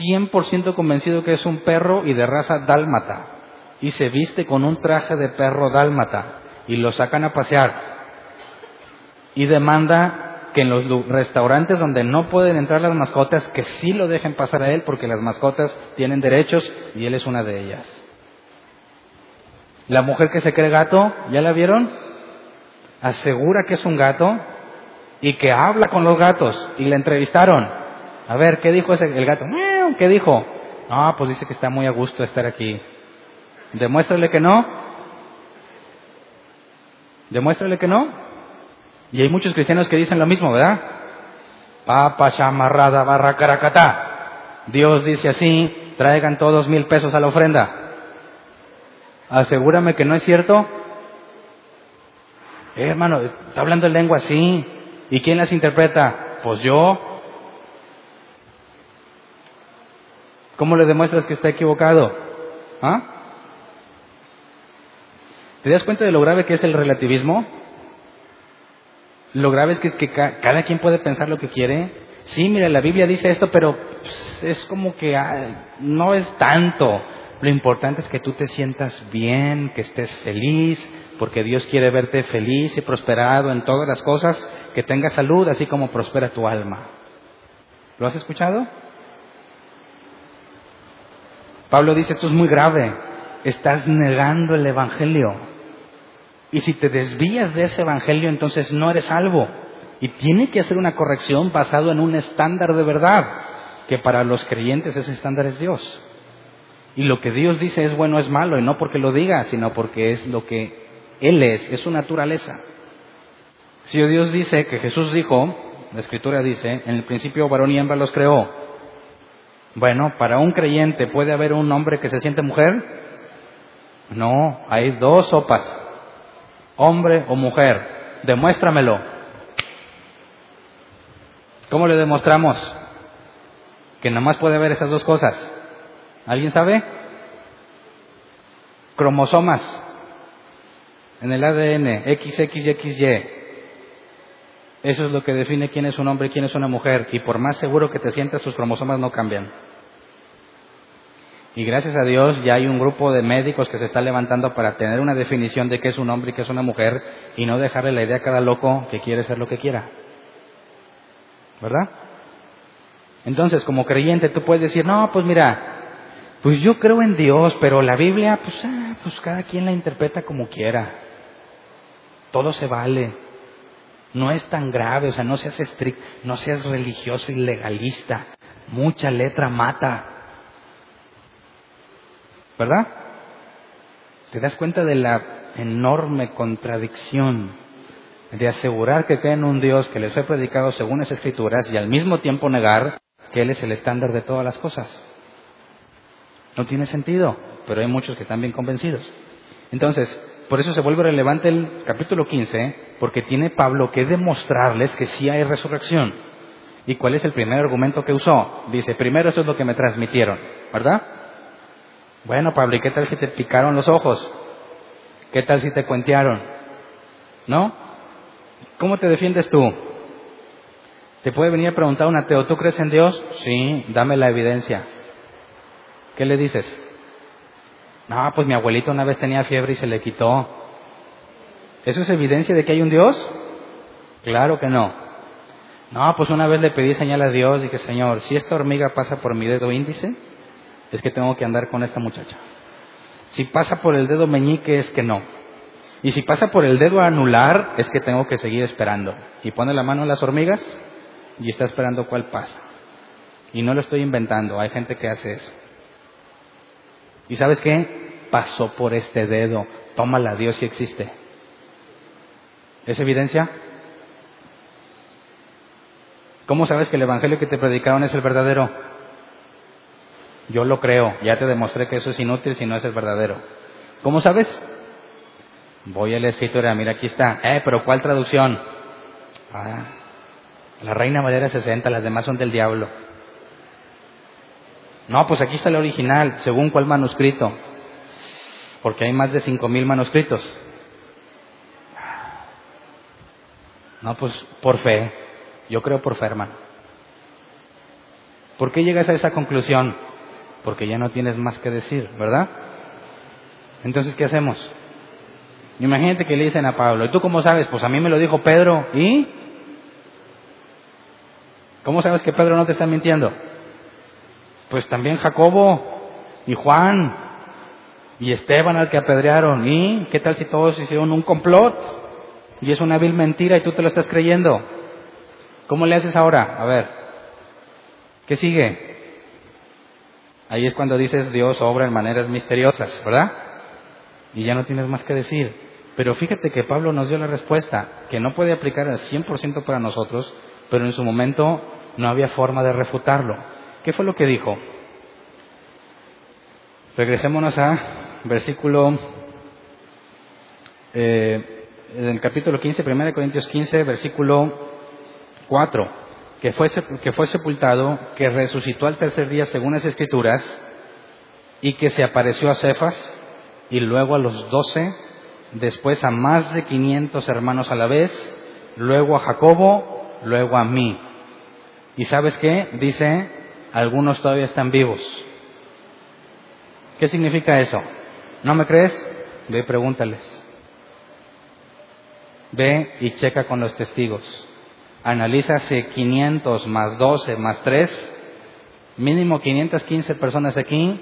100% convencido que es un perro y de raza dálmata. Y se viste con un traje de perro dálmata. Y lo sacan a pasear. Y demanda que en los restaurantes donde no pueden entrar las mascotas, que sí lo dejen pasar a él porque las mascotas tienen derechos y él es una de ellas. La mujer que se cree gato, ¿ya la vieron? Asegura que es un gato y que habla con los gatos y le entrevistaron. A ver, ¿qué dijo ese, el gato? ¿Qué dijo? Ah, pues dice que está muy a gusto estar aquí. Demuéstrale que no. Demuéstrale que no. Y hay muchos cristianos que dicen lo mismo, ¿verdad? Papa chamarrada barra caracatá. Dios dice así, traigan todos mil pesos a la ofrenda. Asegúrame que no es cierto. Eh, hermano, está hablando en lengua así. ¿Y quién las interpreta? Pues yo. ¿Cómo le demuestras que está equivocado? ¿Ah? ¿Te das cuenta de lo grave que es el relativismo? Lo grave es que, es que cada quien puede pensar lo que quiere. Sí, mira, la Biblia dice esto, pero pues, es como que no es tanto. Lo importante es que tú te sientas bien, que estés feliz, porque Dios quiere verte feliz y prosperado en todas las cosas, que tengas salud, así como prospera tu alma. ¿Lo has escuchado? Pablo dice, esto es muy grave, estás negando el Evangelio. Y si te desvías de ese evangelio, entonces no eres salvo. Y tiene que hacer una corrección basado en un estándar de verdad, que para los creyentes ese estándar es Dios. Y lo que Dios dice es bueno, es malo, y no porque lo diga, sino porque es lo que Él es, es su naturaleza. Si Dios dice que Jesús dijo, la escritura dice, en el principio varón y hembra los creó. Bueno, para un creyente puede haber un hombre que se siente mujer. No, hay dos sopas hombre o mujer. Demuéstramelo. ¿Cómo le demostramos? Que nomás puede ver esas dos cosas. ¿Alguien sabe? Cromosomas. En el ADN, XX y XY. Eso es lo que define quién es un hombre y quién es una mujer. Y por más seguro que te sientas, tus cromosomas no cambian. Y gracias a Dios ya hay un grupo de médicos que se está levantando para tener una definición de qué es un hombre y qué es una mujer y no dejarle la idea a cada loco que quiere ser lo que quiera. ¿Verdad? Entonces, como creyente, tú puedes decir, no, pues mira, pues yo creo en Dios, pero la Biblia, pues, ah, pues cada quien la interpreta como quiera. Todo se vale. No es tan grave, o sea, no seas estricto, no seas religioso y legalista. Mucha letra mata. ¿Verdad? ¿Te das cuenta de la enorme contradicción de asegurar que creen un Dios que les fue predicado según las escrituras y al mismo tiempo negar que Él es el estándar de todas las cosas? No tiene sentido, pero hay muchos que están bien convencidos. Entonces, por eso se vuelve relevante el capítulo 15, porque tiene Pablo que demostrarles que sí hay resurrección. ¿Y cuál es el primer argumento que usó? Dice, primero esto es lo que me transmitieron, ¿verdad? Bueno, Pablo, ¿y qué tal si te picaron los ojos? ¿Qué tal si te cuentearon? ¿No? ¿Cómo te defiendes tú? Te puede venir a preguntar un ateo, ¿tú crees en Dios? Sí, dame la evidencia. ¿Qué le dices? No, pues mi abuelito una vez tenía fiebre y se le quitó. ¿Eso es evidencia de que hay un Dios? Claro que no. No, pues una vez le pedí señal a Dios y dije, Señor, si esta hormiga pasa por mi dedo índice, es que tengo que andar con esta muchacha. Si pasa por el dedo meñique, es que no. Y si pasa por el dedo anular, es que tengo que seguir esperando. Y pone la mano en las hormigas y está esperando cuál pasa. Y no lo estoy inventando, hay gente que hace eso. ¿Y sabes qué? Pasó por este dedo. Tómala, Dios si existe. ¿Es evidencia? ¿Cómo sabes que el evangelio que te predicaron es el verdadero? Yo lo creo, ya te demostré que eso es inútil si no es el verdadero. ¿Cómo sabes? Voy a la escritura, mira aquí está. Eh, pero ¿cuál traducción? Ah, la Reina Madera 60, las demás son del diablo. No, pues aquí está el original, según cuál manuscrito. Porque hay más de cinco mil manuscritos. No, pues por fe. Yo creo por fe, hermano. ¿Por qué llegas a esa conclusión? Porque ya no tienes más que decir, ¿verdad? Entonces, ¿qué hacemos? Imagínate que le dicen a Pablo, ¿y tú cómo sabes? Pues a mí me lo dijo Pedro, ¿y? ¿Cómo sabes que Pedro no te está mintiendo? Pues también Jacobo y Juan y Esteban al que apedrearon. ¿Y qué tal si todos hicieron un complot? Y es una vil mentira y tú te lo estás creyendo. ¿Cómo le haces ahora? A ver, ¿qué sigue? Ahí es cuando dices Dios obra en maneras misteriosas, ¿verdad? Y ya no tienes más que decir. Pero fíjate que Pablo nos dio la respuesta, que no puede aplicar al 100% para nosotros, pero en su momento no había forma de refutarlo. ¿Qué fue lo que dijo? Regresémonos a versículo, eh, en el capítulo 15, 1 Corintios 15, versículo 4, que fue, que fue sepultado, que resucitó al tercer día según las escrituras, y que se apareció a Cefas, y luego a los doce, después a más de 500 hermanos a la vez, luego a Jacobo, luego a mí. ¿Y sabes qué? Dice algunos todavía están vivos. ¿Qué significa eso? ¿No me crees? Ve y pregúntales. Ve y checa con los testigos. Analiza si 500 más 12 más 3, mínimo 515 personas aquí,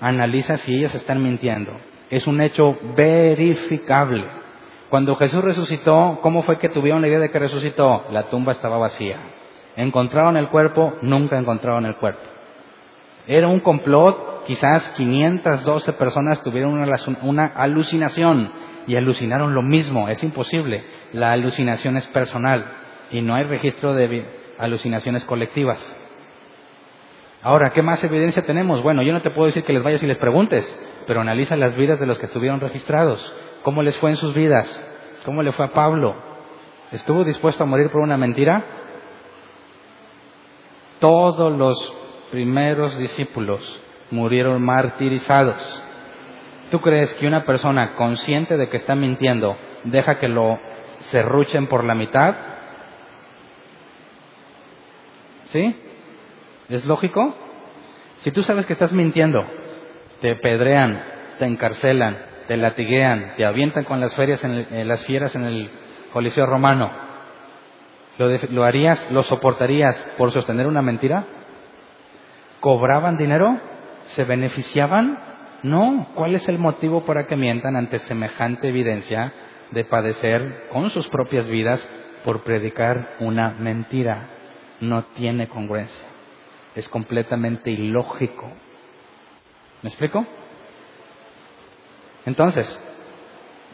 analiza si ellas están mintiendo. Es un hecho verificable. Cuando Jesús resucitó, ¿cómo fue que tuvieron la idea de que resucitó? La tumba estaba vacía. Encontraron el cuerpo, nunca encontraron el cuerpo. Era un complot, quizás 512 personas tuvieron una, alucinación y alucinaron lo mismo, es imposible. La alucinación es personal y no hay registro de alucinaciones colectivas. Ahora, ¿qué más evidencia tenemos? Bueno, yo no te puedo decir que les vayas y les preguntes, pero analiza las vidas de los que estuvieron registrados. ¿Cómo les fue en sus vidas? ¿Cómo le fue a Pablo? ¿Estuvo dispuesto a morir por una mentira? todos los primeros discípulos murieron martirizados. ¿Tú crees que una persona consciente de que está mintiendo deja que lo serruchen por la mitad? ¿Sí? ¿Es lógico? Si tú sabes que estás mintiendo, te pedrean, te encarcelan, te latiguean, te avientan con las, ferias en las fieras en el Coliseo Romano, ¿Lo, harías, lo soportarías por sostener una mentira? ¿Cobraban dinero? ¿Se beneficiaban? No, ¿cuál es el motivo para que mientan ante semejante evidencia de padecer con sus propias vidas por predicar una mentira? No tiene congruencia. Es completamente ilógico. ¿Me explico? Entonces,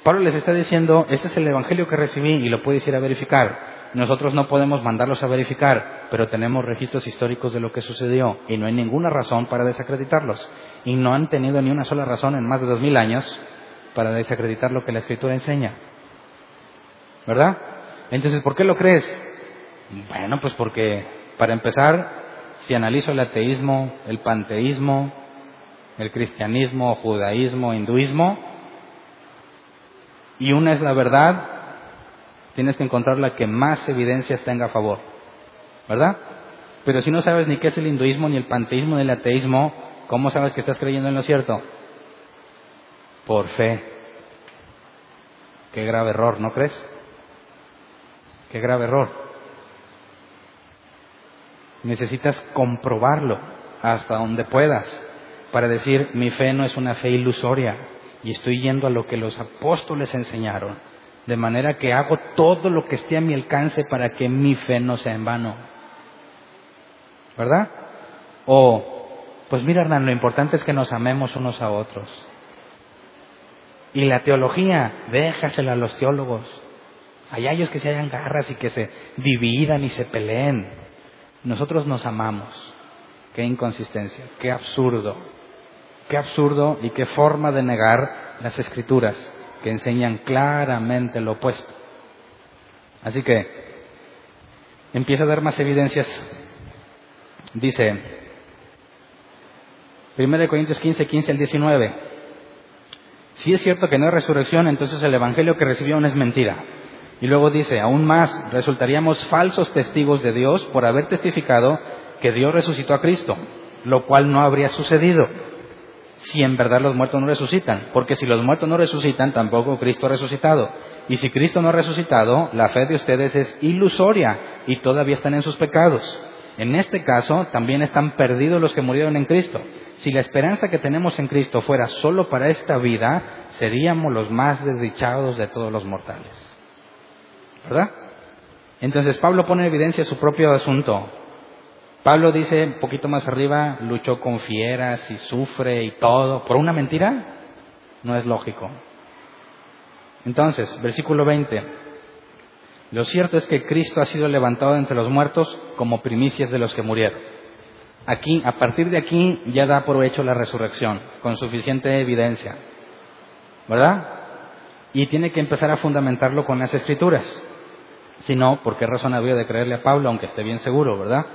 Pablo les está diciendo, este es el Evangelio que recibí y lo puedes ir a verificar. Nosotros no podemos mandarlos a verificar, pero tenemos registros históricos de lo que sucedió y no hay ninguna razón para desacreditarlos. Y no han tenido ni una sola razón en más de dos mil años para desacreditar lo que la Escritura enseña. ¿Verdad? Entonces, ¿por qué lo crees? Bueno, pues porque, para empezar, si analizo el ateísmo, el panteísmo, el cristianismo, judaísmo, hinduismo, y una es la verdad, tienes que encontrar la que más evidencias tenga a favor, ¿verdad? Pero si no sabes ni qué es el hinduismo, ni el panteísmo, ni el ateísmo, ¿cómo sabes que estás creyendo en lo cierto? Por fe. Qué grave error, ¿no crees? Qué grave error. Necesitas comprobarlo hasta donde puedas para decir, mi fe no es una fe ilusoria, y estoy yendo a lo que los apóstoles enseñaron, de manera que hago todo lo que esté a mi alcance para que mi fe no sea en vano. ¿Verdad? O, pues mira Hernán, lo importante es que nos amemos unos a otros. Y la teología, déjasela a los teólogos. Hay ellos que se hayan garras y que se dividan y se peleen. Nosotros nos amamos. Qué inconsistencia, qué absurdo. Qué absurdo y qué forma de negar las escrituras que enseñan claramente lo opuesto. Así que empieza a dar más evidencias. Dice 1 Corintios 15, 15 al 19. Si es cierto que no hay resurrección, entonces el Evangelio que recibieron es mentira. Y luego dice, aún más, resultaríamos falsos testigos de Dios por haber testificado que Dios resucitó a Cristo, lo cual no habría sucedido si en verdad los muertos no resucitan. Porque si los muertos no resucitan, tampoco Cristo ha resucitado. Y si Cristo no ha resucitado, la fe de ustedes es ilusoria y todavía están en sus pecados. En este caso, también están perdidos los que murieron en Cristo. Si la esperanza que tenemos en Cristo fuera solo para esta vida, seríamos los más desdichados de todos los mortales. ¿Verdad? Entonces Pablo pone en evidencia su propio asunto. Pablo dice un poquito más arriba, luchó con fieras y sufre y todo. ¿Por una mentira? No es lógico. Entonces, versículo 20. Lo cierto es que Cristo ha sido levantado entre los muertos como primicias de los que murieron. Aquí, a partir de aquí, ya da por hecho la resurrección, con suficiente evidencia. ¿Verdad? Y tiene que empezar a fundamentarlo con las escrituras. Si no, ¿por qué razón habría de creerle a Pablo, aunque esté bien seguro, verdad?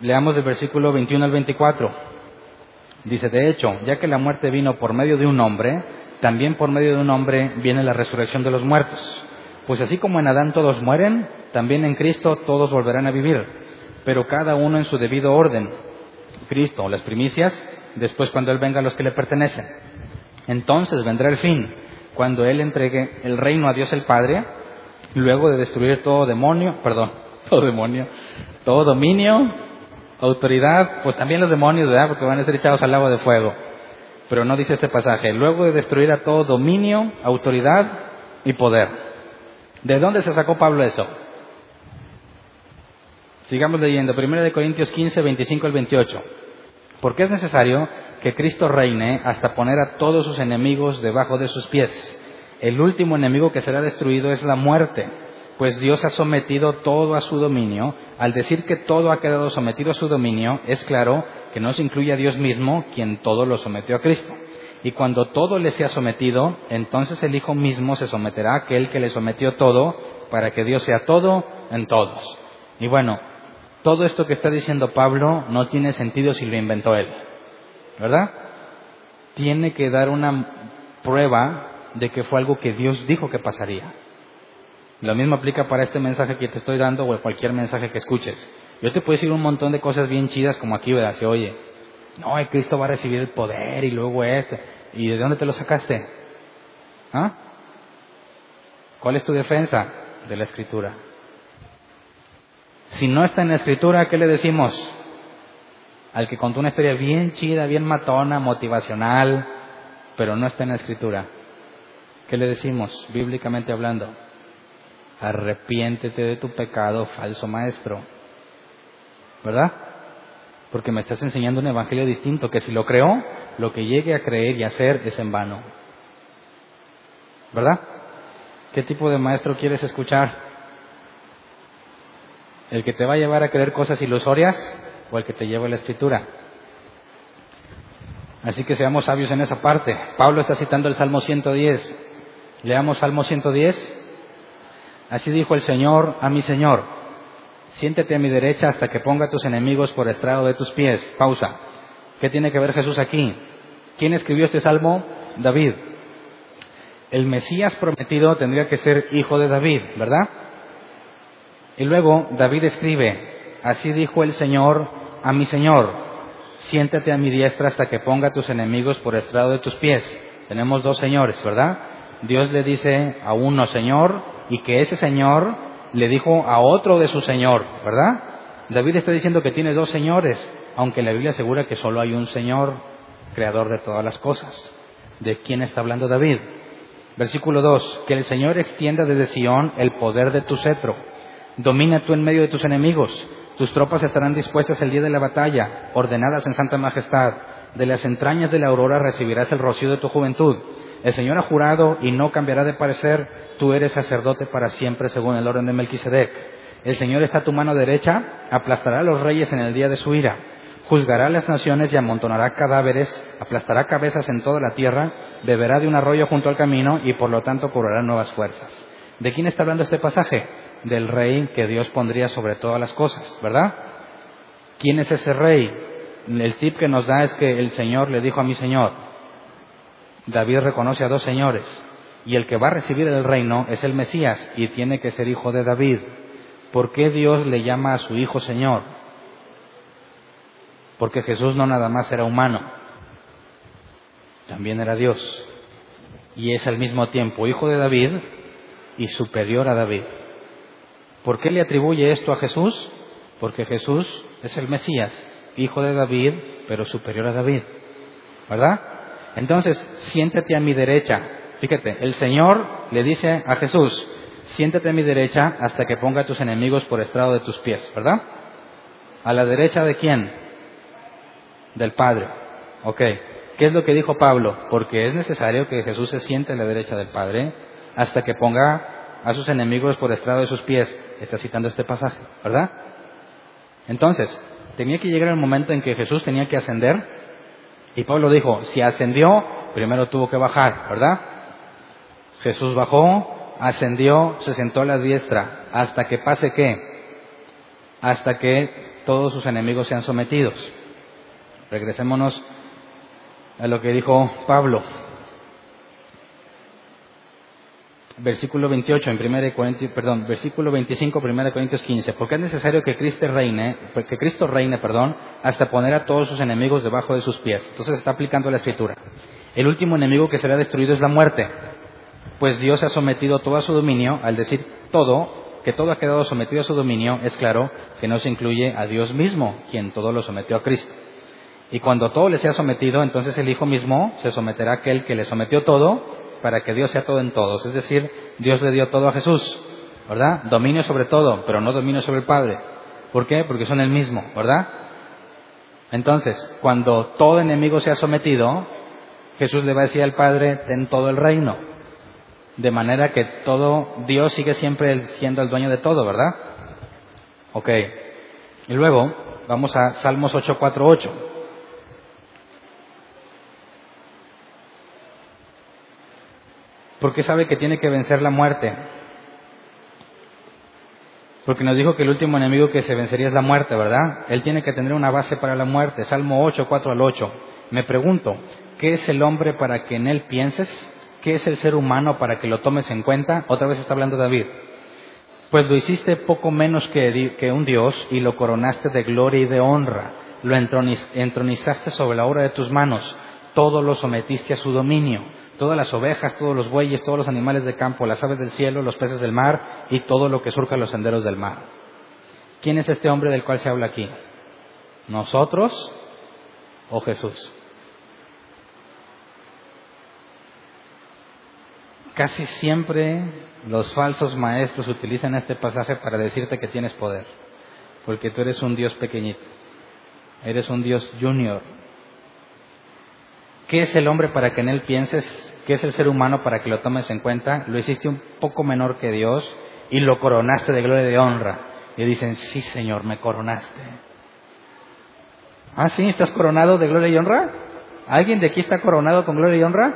Leamos del versículo 21 al 24. Dice, de hecho, ya que la muerte vino por medio de un hombre, también por medio de un hombre viene la resurrección de los muertos. Pues así como en Adán todos mueren, también en Cristo todos volverán a vivir, pero cada uno en su debido orden. Cristo, las primicias, después cuando Él venga a los que le pertenecen. Entonces vendrá el fin, cuando Él entregue el reino a Dios el Padre, luego de destruir todo demonio, perdón, todo demonio, todo dominio Autoridad, pues también los demonios, ¿verdad? Porque van a ser echados al agua de fuego. Pero no dice este pasaje. Luego de destruir a todo dominio, autoridad y poder. ¿De dónde se sacó Pablo eso? Sigamos leyendo. 1 de Corintios 15, 25 al 28. Porque es necesario que Cristo reine hasta poner a todos sus enemigos debajo de sus pies. El último enemigo que será destruido es la muerte pues Dios ha sometido todo a su dominio. Al decir que todo ha quedado sometido a su dominio, es claro que no se incluye a Dios mismo, quien todo lo sometió a Cristo. Y cuando todo le sea sometido, entonces el Hijo mismo se someterá a aquel que le sometió todo, para que Dios sea todo en todos. Y bueno, todo esto que está diciendo Pablo no tiene sentido si lo inventó él, ¿verdad? Tiene que dar una prueba de que fue algo que Dios dijo que pasaría. Lo mismo aplica para este mensaje que te estoy dando o cualquier mensaje que escuches. Yo te puedo decir un montón de cosas bien chidas como aquí, ¿verdad? Si oye, no, Cristo va a recibir el poder y luego este. ¿Y de dónde te lo sacaste? ¿Ah? ¿Cuál es tu defensa? De la escritura. Si no está en la escritura, ¿qué le decimos? al que contó una historia bien chida, bien matona, motivacional, pero no está en la escritura. ¿Qué le decimos, bíblicamente hablando? Arrepiéntete de tu pecado, falso maestro. ¿Verdad? Porque me estás enseñando un evangelio distinto, que si lo creo, lo que llegue a creer y hacer es en vano. ¿Verdad? ¿Qué tipo de maestro quieres escuchar? ¿El que te va a llevar a creer cosas ilusorias o el que te lleva a la escritura? Así que seamos sabios en esa parte. Pablo está citando el Salmo 110. Leamos Salmo 110. Así dijo el Señor a mi Señor, siéntete a mi derecha hasta que ponga a tus enemigos por estrado de tus pies. Pausa. ¿Qué tiene que ver Jesús aquí? ¿Quién escribió este salmo? David. El Mesías prometido tendría que ser hijo de David, ¿verdad? Y luego David escribe, así dijo el Señor a mi Señor, siéntate a mi diestra hasta que ponga a tus enemigos por estrado de tus pies. Tenemos dos señores, ¿verdad? Dios le dice a uno Señor y que ese Señor le dijo a otro de su Señor, ¿verdad? David está diciendo que tiene dos señores, aunque la Biblia asegura que solo hay un Señor, creador de todas las cosas. ¿De quién está hablando David? Versículo 2, que el Señor extienda desde Sión el poder de tu cetro. Domina tú en medio de tus enemigos. Tus tropas estarán dispuestas el día de la batalla, ordenadas en santa majestad. De las entrañas de la aurora recibirás el rocío de tu juventud. El Señor ha jurado y no cambiará de parecer, tú eres sacerdote para siempre según el orden de Melquisedec. El Señor está a tu mano derecha, aplastará a los reyes en el día de su ira, juzgará las naciones y amontonará cadáveres, aplastará cabezas en toda la tierra, beberá de un arroyo junto al camino y por lo tanto cobrará nuevas fuerzas. ¿De quién está hablando este pasaje? Del rey que Dios pondría sobre todas las cosas, ¿verdad? ¿Quién es ese rey? El tip que nos da es que el Señor le dijo a mi Señor, David reconoce a dos señores y el que va a recibir el reino es el Mesías y tiene que ser hijo de David. ¿Por qué Dios le llama a su hijo Señor? Porque Jesús no nada más era humano, también era Dios. Y es al mismo tiempo hijo de David y superior a David. ¿Por qué le atribuye esto a Jesús? Porque Jesús es el Mesías, hijo de David, pero superior a David. ¿Verdad? Entonces, siéntate a mi derecha. Fíjate, el Señor le dice a Jesús, siéntate a mi derecha hasta que ponga a tus enemigos por estrado de tus pies, ¿verdad? ¿A la derecha de quién? Del Padre. Ok. ¿Qué es lo que dijo Pablo? Porque es necesario que Jesús se siente a la derecha del Padre hasta que ponga a sus enemigos por estrado de sus pies. Está citando este pasaje, ¿verdad? Entonces, tenía que llegar el momento en que Jesús tenía que ascender y Pablo dijo, si ascendió, primero tuvo que bajar, ¿verdad? Jesús bajó, ascendió, se sentó a la diestra, hasta que pase qué? Hasta que todos sus enemigos sean sometidos. Regresémonos a lo que dijo Pablo. Versículo 28 en 1 Corintios, perdón, versículo 25 1 Corintios 15, porque es necesario que Cristo reine, que Cristo reine, perdón, hasta poner a todos sus enemigos debajo de sus pies. Entonces está aplicando la escritura. El último enemigo que será destruido es la muerte, pues Dios ha sometido todo a su dominio, al decir todo, que todo ha quedado sometido a su dominio, es claro que no se incluye a Dios mismo, quien todo lo sometió a Cristo. Y cuando todo le sea sometido, entonces el Hijo mismo se someterá a aquel que le sometió todo para que Dios sea todo en todos. Es decir, Dios le dio todo a Jesús, ¿verdad? Dominio sobre todo, pero no dominio sobre el Padre. ¿Por qué? Porque son el mismo, ¿verdad? Entonces, cuando todo enemigo sea sometido, Jesús le va a decir al Padre, ten todo el reino. De manera que todo, Dios sigue siempre siendo el dueño de todo, ¿verdad? Ok. Y luego, vamos a Salmos 848. Porque sabe que tiene que vencer la muerte. Porque nos dijo que el último enemigo que se vencería es la muerte, ¿verdad? Él tiene que tener una base para la muerte. Salmo 8, 4 al 8. Me pregunto, ¿qué es el hombre para que en él pienses? ¿Qué es el ser humano para que lo tomes en cuenta? Otra vez está hablando David. Pues lo hiciste poco menos que, que un Dios y lo coronaste de gloria y de honra. Lo entronizaste sobre la obra de tus manos. Todo lo sometiste a su dominio todas las ovejas, todos los bueyes, todos los animales de campo, las aves del cielo, los peces del mar y todo lo que surca los senderos del mar. ¿Quién es este hombre del cual se habla aquí? Nosotros o Jesús? Casi siempre los falsos maestros utilizan este pasaje para decirte que tienes poder, porque tú eres un Dios pequeñito, eres un Dios junior. ¿Qué es el hombre para que en él pienses? ¿Qué es el ser humano para que lo tomes en cuenta? Lo hiciste un poco menor que Dios y lo coronaste de gloria y de honra. Y dicen, sí Señor, me coronaste. Ah, sí, ¿estás coronado de gloria y honra? ¿Alguien de aquí está coronado con gloria y honra?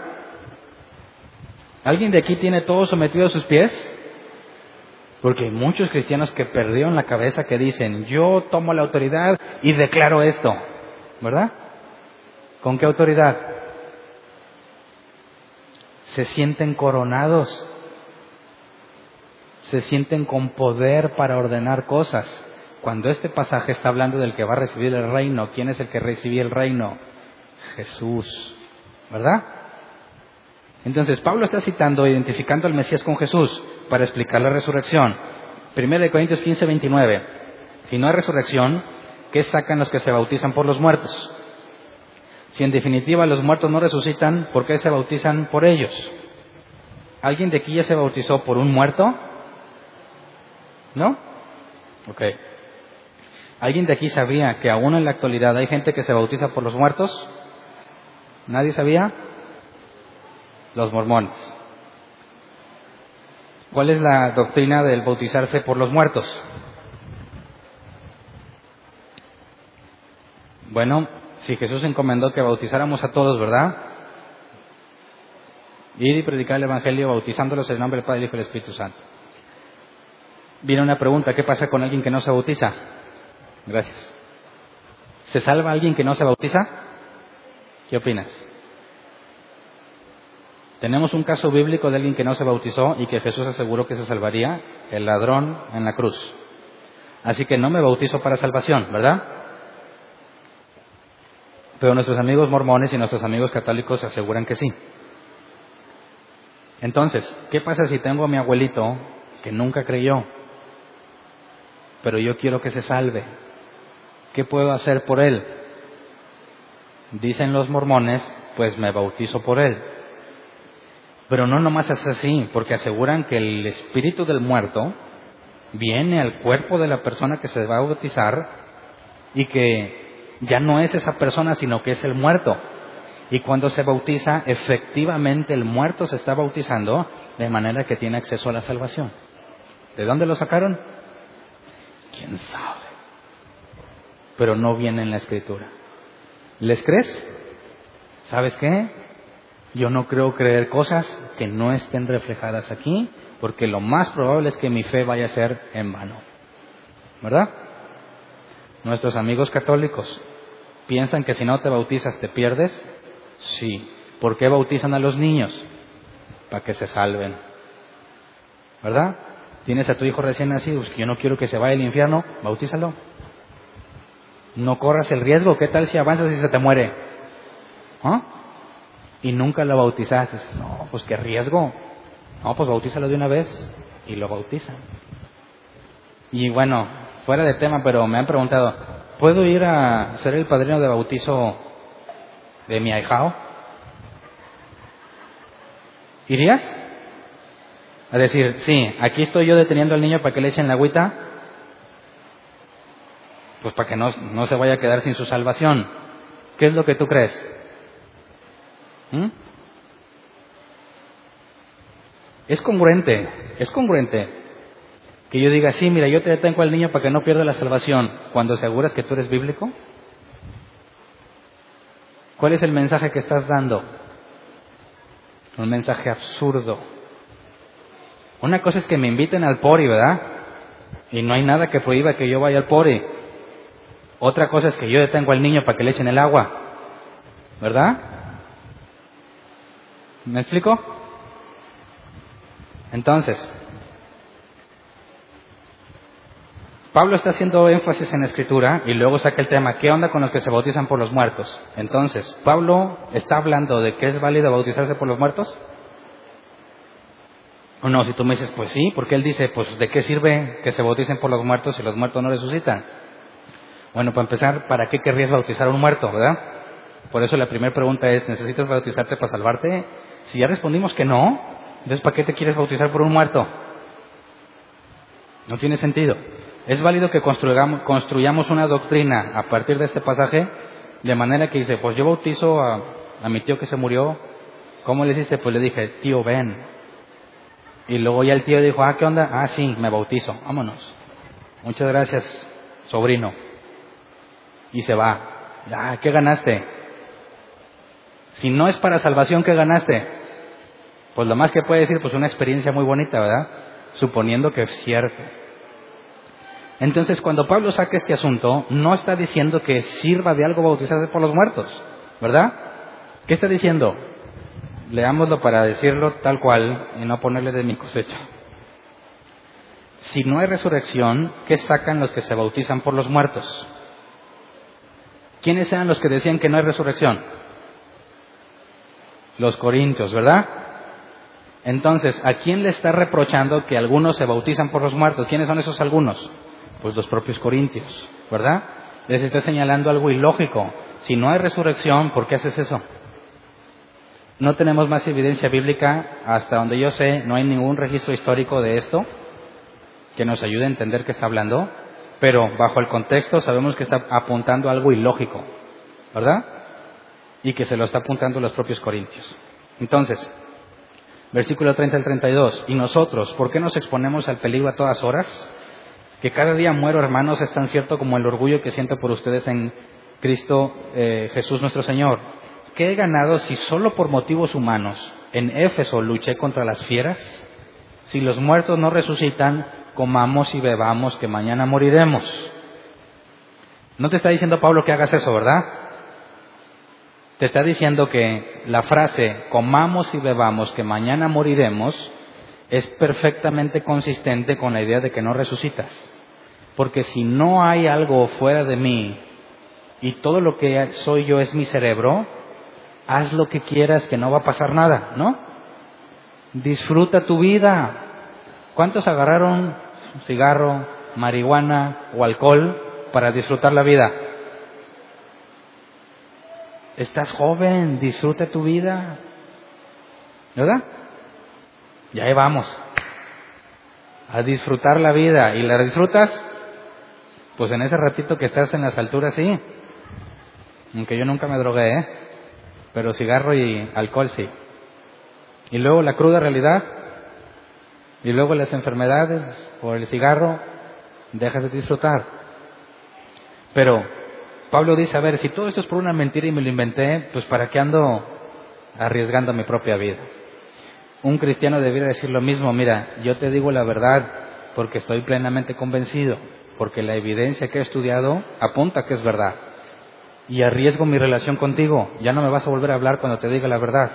¿Alguien de aquí tiene todo sometido a sus pies? Porque hay muchos cristianos que perdieron la cabeza que dicen, yo tomo la autoridad y declaro esto, ¿verdad? ¿Con qué autoridad? Se sienten coronados, se sienten con poder para ordenar cosas. Cuando este pasaje está hablando del que va a recibir el reino, ¿quién es el que recibió el reino? Jesús, ¿verdad? Entonces, Pablo está citando, identificando al Mesías con Jesús para explicar la resurrección. 1 Corintios 15, 29. Si no hay resurrección, ¿qué sacan los que se bautizan por los muertos? Si en definitiva los muertos no resucitan, ¿por qué se bautizan por ellos? ¿Alguien de aquí ya se bautizó por un muerto? ¿No? Ok. ¿Alguien de aquí sabía que aún en la actualidad hay gente que se bautiza por los muertos? ¿Nadie sabía? los mormones. ¿Cuál es la doctrina del bautizarse por los muertos? Bueno, si Jesús encomendó que bautizáramos a todos, ¿verdad? Ir y predicar el Evangelio bautizándolos en el nombre del Padre, y del Espíritu Santo. Viene una pregunta, ¿qué pasa con alguien que no se bautiza? Gracias. ¿Se salva alguien que no se bautiza? ¿Qué opinas? Tenemos un caso bíblico de alguien que no se bautizó y que Jesús aseguró que se salvaría, el ladrón en la cruz. Así que no me bautizo para salvación, ¿verdad? Pero nuestros amigos mormones y nuestros amigos católicos aseguran que sí. Entonces, ¿qué pasa si tengo a mi abuelito que nunca creyó, pero yo quiero que se salve? ¿Qué puedo hacer por él? Dicen los mormones, pues me bautizo por él. Pero no nomás es así, porque aseguran que el espíritu del muerto viene al cuerpo de la persona que se va a bautizar y que ya no es esa persona, sino que es el muerto. Y cuando se bautiza, efectivamente el muerto se está bautizando de manera que tiene acceso a la salvación. ¿De dónde lo sacaron? ¿Quién sabe? Pero no viene en la escritura. ¿Les crees? ¿Sabes qué? Yo no creo creer cosas que no estén reflejadas aquí, porque lo más probable es que mi fe vaya a ser en vano. ¿Verdad? Nuestros amigos católicos piensan que si no te bautizas te pierdes. Sí. ¿Por qué bautizan a los niños? Para que se salven. ¿Verdad? Tienes a tu hijo recién nacido, pues yo no quiero que se vaya al infierno, bautízalo. No corras el riesgo, ¿qué tal si avanzas y se te muere? ¿Ah? y nunca lo bautizaste. No, pues qué riesgo. No, pues bautízalo de una vez y lo bautizan. Y bueno, fuera de tema, pero me han preguntado, ¿puedo ir a ser el padrino de bautizo de mi ahijao? ¿Irías? A decir, sí, aquí estoy yo deteniendo al niño para que le echen la agüita, pues para que no, no se vaya a quedar sin su salvación. ¿Qué es lo que tú crees? ¿Mm? Es congruente, es congruente que yo diga, sí, mira, yo te detengo al niño para que no pierda la salvación, cuando aseguras que tú eres bíblico. ¿Cuál es el mensaje que estás dando? Un mensaje absurdo. Una cosa es que me inviten al pori, ¿verdad? Y no hay nada que prohíba que yo vaya al pori. Otra cosa es que yo detengo al niño para que le echen el agua, ¿verdad? ¿Me explico? Entonces, Pablo está haciendo énfasis en la escritura y luego saca el tema, ¿qué onda con los que se bautizan por los muertos? Entonces, ¿Pablo está hablando de que es válido bautizarse por los muertos? O no, si tú me dices, pues sí, porque él dice, pues ¿de qué sirve que se bauticen por los muertos si los muertos no resucitan? Bueno, para empezar, ¿para qué querrías bautizar a un muerto, verdad? Por eso la primera pregunta es, ¿necesitas bautizarte para salvarte? Si ya respondimos que no, entonces ¿para qué te quieres bautizar por un muerto? No tiene sentido. Es válido que construyamos una doctrina a partir de este pasaje, de manera que dice, pues yo bautizo a, mi tío que se murió. ¿Cómo le dice? Pues le dije, tío, ven. Y luego ya el tío dijo, ah, ¿qué onda? Ah, sí, me bautizo, vámonos. Muchas gracias, sobrino. Y se va. Ah, ¿qué ganaste? Si no es para salvación, ¿qué ganaste? Pues lo más que puede decir, pues una experiencia muy bonita, ¿verdad? Suponiendo que es cierto. Entonces, cuando Pablo saca este asunto, no está diciendo que sirva de algo bautizarse por los muertos, ¿verdad? ¿Qué está diciendo? Leámoslo para decirlo tal cual y no ponerle de mi cosecha. Si no hay resurrección, ¿qué sacan los que se bautizan por los muertos? ¿Quiénes eran los que decían que no hay resurrección? Los corintios, ¿verdad? Entonces, ¿a quién le está reprochando que algunos se bautizan por los muertos? ¿Quiénes son esos algunos? Pues los propios corintios, ¿verdad? Les está señalando algo ilógico. Si no hay resurrección, ¿por qué haces eso? No tenemos más evidencia bíblica, hasta donde yo sé, no hay ningún registro histórico de esto que nos ayude a entender qué está hablando, pero bajo el contexto sabemos que está apuntando algo ilógico, ¿verdad? Y que se lo está apuntando los propios corintios. Entonces, versículo 30 al 32, y nosotros, ¿por qué nos exponemos al peligro a todas horas? Que cada día muero, hermanos, es tan cierto como el orgullo que siento por ustedes en Cristo eh, Jesús nuestro Señor. ¿Qué he ganado si solo por motivos humanos en Éfeso luché contra las fieras? Si los muertos no resucitan, comamos y bebamos, que mañana moriremos. No te está diciendo Pablo que hagas eso, ¿verdad? Te está diciendo que la frase comamos y bebamos, que mañana moriremos, es perfectamente consistente con la idea de que no resucitas. Porque si no hay algo fuera de mí y todo lo que soy yo es mi cerebro, haz lo que quieras que no va a pasar nada, ¿no? Disfruta tu vida. ¿Cuántos agarraron cigarro, marihuana o alcohol para disfrutar la vida? Estás joven, disfruta tu vida. ¿Verdad? Y ahí vamos. A disfrutar la vida. ¿Y la disfrutas? Pues en ese ratito que estás en las alturas, sí. Aunque yo nunca me drogué, ¿eh? Pero cigarro y alcohol sí. Y luego la cruda realidad. Y luego las enfermedades o el cigarro. Dejas de disfrutar. Pero Pablo dice, a ver, si todo esto es por una mentira y me lo inventé, pues ¿para qué ando arriesgando mi propia vida? Un cristiano debería decir lo mismo, mira, yo te digo la verdad porque estoy plenamente convencido porque la evidencia que he estudiado apunta que es verdad. Y arriesgo mi relación contigo. Ya no me vas a volver a hablar cuando te diga la verdad.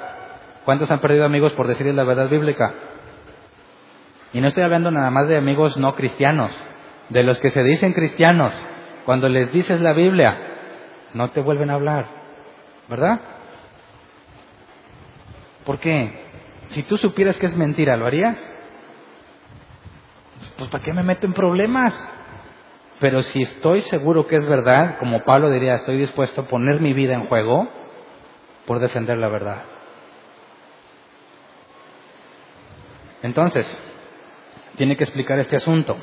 ¿Cuántos han perdido amigos por decirles la verdad bíblica? Y no estoy hablando nada más de amigos no cristianos, de los que se dicen cristianos. Cuando les dices la Biblia, no te vuelven a hablar. ¿Verdad? ¿Por qué? Si tú supieras que es mentira, ¿lo harías? Pues ¿para qué me meto en problemas? Pero si estoy seguro que es verdad, como Pablo diría, estoy dispuesto a poner mi vida en juego por defender la verdad. Entonces, tiene que explicar este asunto.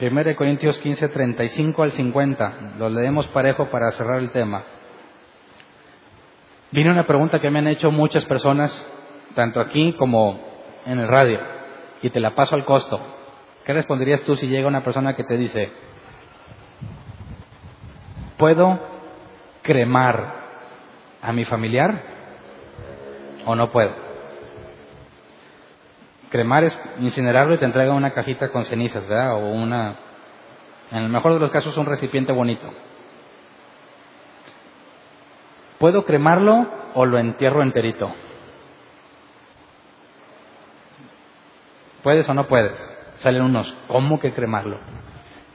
1 Corintios 15, 35 al 50. Lo leemos parejo para cerrar el tema. Viene una pregunta que me han hecho muchas personas, tanto aquí como en el radio, y te la paso al costo. ¿Qué responderías tú si llega una persona que te dice, ¿Puedo cremar a mi familiar o no puedo? Cremar es incinerarlo y te entrega una cajita con cenizas, ¿verdad? O una, en el mejor de los casos, un recipiente bonito. ¿Puedo cremarlo o lo entierro enterito? ¿Puedes o no puedes? Salen unos, ¿cómo que cremarlo?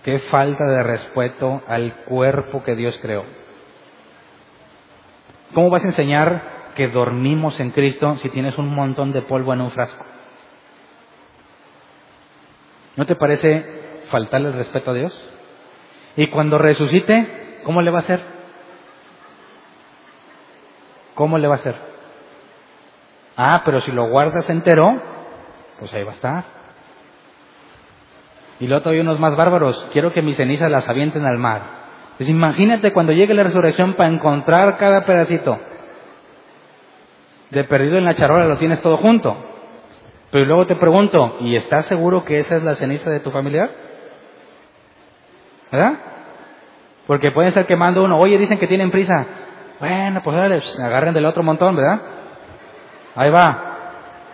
Qué falta de respeto al cuerpo que Dios creó. ¿Cómo vas a enseñar que dormimos en Cristo si tienes un montón de polvo en un frasco? ¿No te parece faltarle el respeto a Dios? Y cuando resucite, ¿cómo le va a hacer? ¿cómo le va a hacer? Ah, pero si lo guardas entero, pues ahí va a estar. Y luego hay unos más bárbaros, quiero que mis cenizas las avienten al mar. Pues imagínate cuando llegue la resurrección para encontrar cada pedacito. De perdido en la charola lo tienes todo junto. Pero luego te pregunto, ¿y estás seguro que esa es la ceniza de tu familiar? ¿Verdad? Porque pueden estar quemando uno, oye, dicen que tienen prisa. Bueno, pues dale, agarren del otro montón, ¿verdad? Ahí va.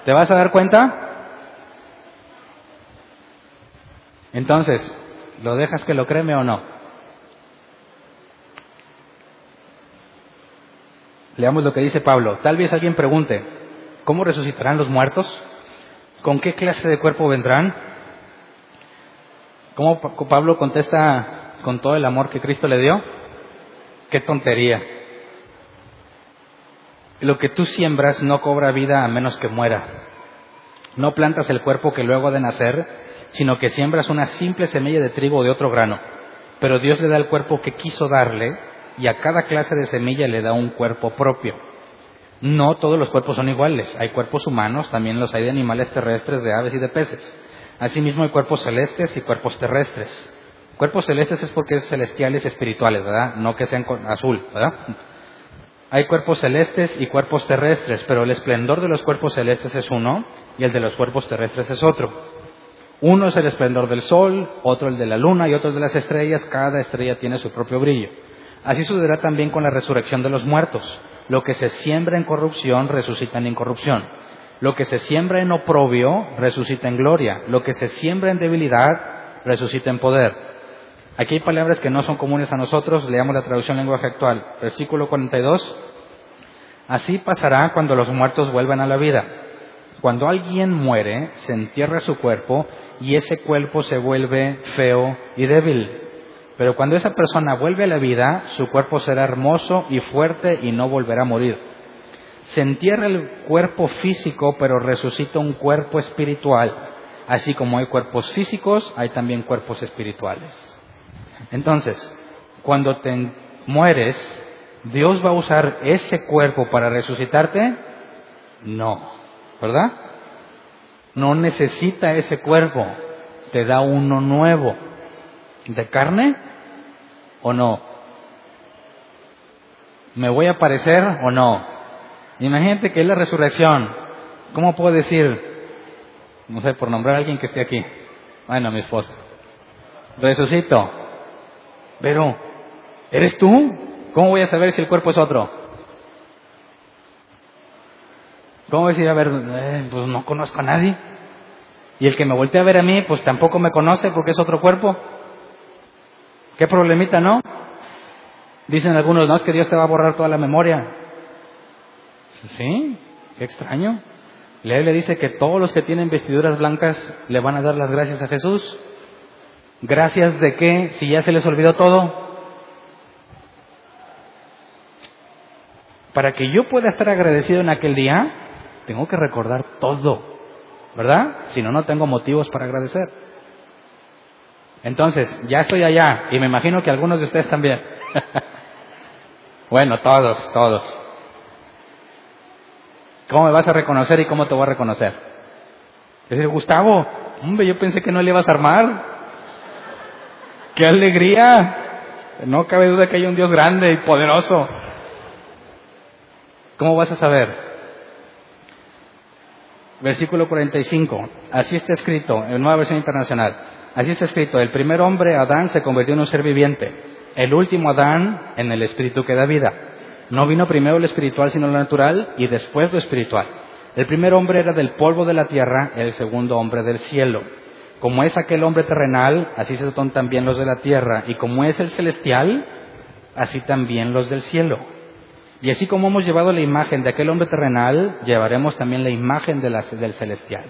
¿Te vas a dar cuenta? Entonces, ¿lo dejas que lo creme o no? Leamos lo que dice Pablo. Tal vez alguien pregunte, ¿cómo resucitarán los muertos? ¿Con qué clase de cuerpo vendrán? ¿Cómo Pablo contesta con todo el amor que Cristo le dio? ¡Qué tontería! Lo que tú siembras no cobra vida a menos que muera. No plantas el cuerpo que luego ha de nacer, sino que siembras una simple semilla de trigo o de otro grano. Pero Dios le da el cuerpo que quiso darle y a cada clase de semilla le da un cuerpo propio. No todos los cuerpos son iguales. Hay cuerpos humanos, también los hay de animales terrestres, de aves y de peces. Asimismo hay cuerpos celestes y cuerpos terrestres. Cuerpos celestes es porque es celestiales espirituales, ¿verdad? No que sean azul, ¿verdad? Hay cuerpos celestes y cuerpos terrestres, pero el esplendor de los cuerpos celestes es uno y el de los cuerpos terrestres es otro. Uno es el esplendor del sol, otro el de la luna y otro el de las estrellas. Cada estrella tiene su propio brillo. Así sucederá también con la resurrección de los muertos. Lo que se siembra en corrupción resucita en incorrupción. Lo que se siembra en oprobio resucita en gloria. Lo que se siembra en debilidad resucita en poder. Aquí hay palabras que no son comunes a nosotros. Leamos la traducción lenguaje actual. Versículo 42. Así pasará cuando los muertos vuelvan a la vida. Cuando alguien muere, se entierra su cuerpo y ese cuerpo se vuelve feo y débil. Pero cuando esa persona vuelve a la vida, su cuerpo será hermoso y fuerte y no volverá a morir. Se entierra el cuerpo físico, pero resucita un cuerpo espiritual. Así como hay cuerpos físicos, hay también cuerpos espirituales. Entonces, cuando te mueres, ¿Dios va a usar ese cuerpo para resucitarte? No, ¿verdad? no necesita ese cuerpo, te da uno nuevo. ¿De carne o no? ¿Me voy a parecer o no? Imagínate que es la resurrección. ¿Cómo puedo decir? No sé, por nombrar a alguien que esté aquí. Bueno, mi esposa. Resucito. Pero, ¿eres tú? ¿Cómo voy a saber si el cuerpo es otro? ¿Cómo decir, a ver, eh, pues no conozco a nadie? Y el que me voltea a ver a mí, pues tampoco me conoce porque es otro cuerpo. ¿Qué problemita, no? Dicen algunos, no, es que Dios te va a borrar toda la memoria. Sí, qué extraño. Le dice que todos los que tienen vestiduras blancas le van a dar las gracias a Jesús. ¿Gracias de qué? Si ya se les olvidó todo. Para que yo pueda estar agradecido en aquel día, tengo que recordar todo. ¿verdad? Si no, no tengo motivos para agradecer. Entonces, ya estoy allá y me imagino que algunos de ustedes también. bueno, todos, todos. ¿Cómo me vas a reconocer y cómo te voy a reconocer? Es decir, Gustavo, hombre, yo pensé que no le ibas a armar. ¡Qué alegría! No cabe duda que hay un Dios grande y poderoso. ¿Cómo vas a saber? Versículo 45. Así está escrito, en Nueva Versión Internacional. Así está escrito, el primer hombre, Adán, se convirtió en un ser viviente. El último Adán, en el espíritu que da vida. No vino primero lo espiritual, sino lo natural, y después lo espiritual. El primer hombre era del polvo de la tierra, el segundo hombre del cielo. Como es aquel hombre terrenal, así se son también los de la tierra. Y como es el celestial, así también los del cielo. Y así como hemos llevado la imagen de aquel hombre terrenal, llevaremos también la imagen del celestial.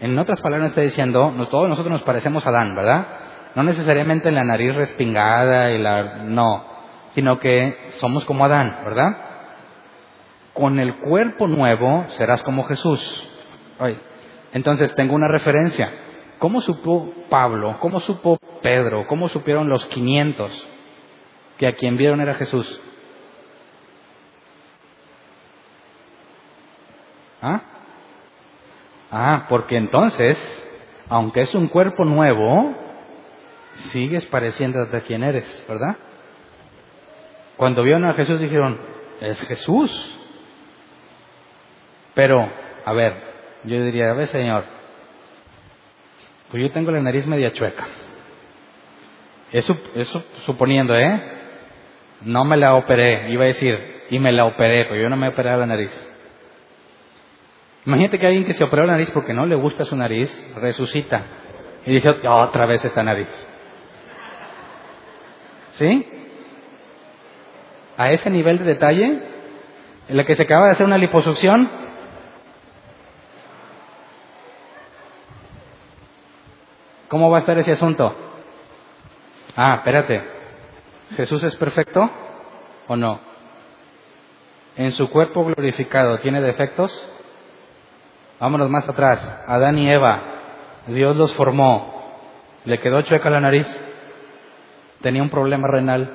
En otras palabras está diciendo, todos nosotros nos parecemos a Adán, ¿verdad? No necesariamente en la nariz respingada y la... no, sino que somos como Adán, ¿verdad? Con el cuerpo nuevo serás como Jesús. Entonces tengo una referencia. ¿Cómo supo Pablo? ¿Cómo supo Pedro? ¿Cómo supieron los 500 que a quien vieron era Jesús? ¿Ah? Ah, porque entonces, aunque es un cuerpo nuevo, sigues pareciéndote a quien eres, ¿verdad? Cuando vieron a Jesús dijeron, es Jesús. Pero, a ver, yo diría, a ver Señor, pues yo tengo la nariz media chueca. Eso, eso suponiendo, ¿eh? No me la operé, iba a decir, y me la operé, pero yo no me operado la nariz. Imagínate que alguien que se operó la nariz porque no le gusta su nariz, resucita y dice otra vez esta nariz. ¿Sí? A ese nivel de detalle, en la que se acaba de hacer una liposucción, ¿cómo va a estar ese asunto? Ah, espérate. ¿Jesús es perfecto o no? ¿En su cuerpo glorificado tiene defectos? Vámonos más atrás. Adán y Eva, Dios los formó. ¿Le quedó chueca la nariz? ¿Tenía un problema renal?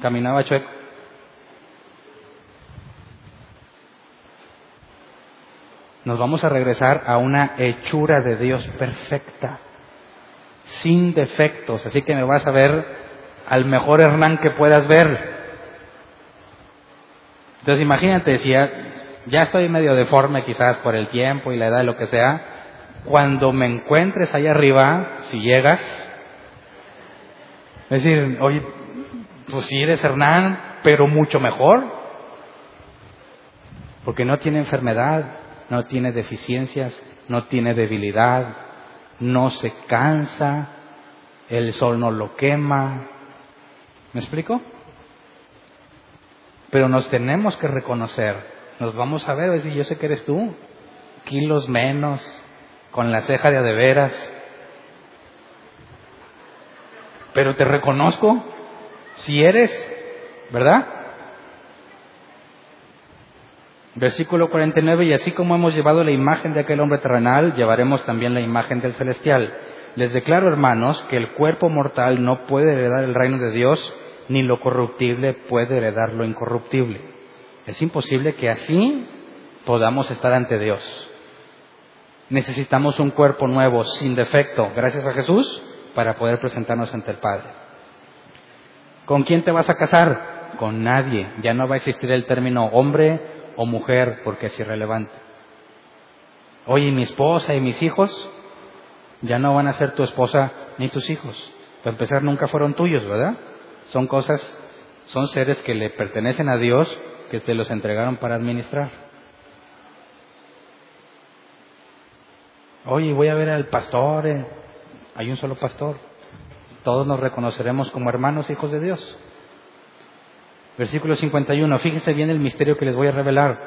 ¿Caminaba chueco? Nos vamos a regresar a una hechura de Dios perfecta, sin defectos. Así que me vas a ver al mejor Hernán que puedas ver. Entonces imagínate, si estoy medio deforme quizás por el tiempo y la edad, lo que sea, cuando me encuentres allá arriba, si llegas, es decir, oye, pues si eres Hernán, pero mucho mejor, porque no tiene enfermedad, no tiene deficiencias, no tiene debilidad, no se cansa, el sol no lo quema. ¿Me explico? Pero nos tenemos que reconocer nos vamos a ver, decir, yo sé que eres tú, kilos menos, con la ceja de adeveras, pero te reconozco si eres, ¿verdad? Versículo 49, y así como hemos llevado la imagen de aquel hombre terrenal, llevaremos también la imagen del celestial. Les declaro, hermanos, que el cuerpo mortal no puede heredar el reino de Dios, ni lo corruptible puede heredar lo incorruptible. Es imposible que así podamos estar ante Dios. Necesitamos un cuerpo nuevo, sin defecto, gracias a Jesús, para poder presentarnos ante el Padre. ¿Con quién te vas a casar? Con nadie. Ya no va a existir el término hombre o mujer porque es irrelevante. Oye, mi esposa y mis hijos ya no van a ser tu esposa ni tus hijos. Para empezar, nunca fueron tuyos, ¿verdad? Son cosas, son seres que le pertenecen a Dios que te los entregaron para administrar. Oye, voy a ver al pastor. Eh. Hay un solo pastor. Todos nos reconoceremos como hermanos, hijos de Dios. Versículo 51. Fíjense bien el misterio que les voy a revelar.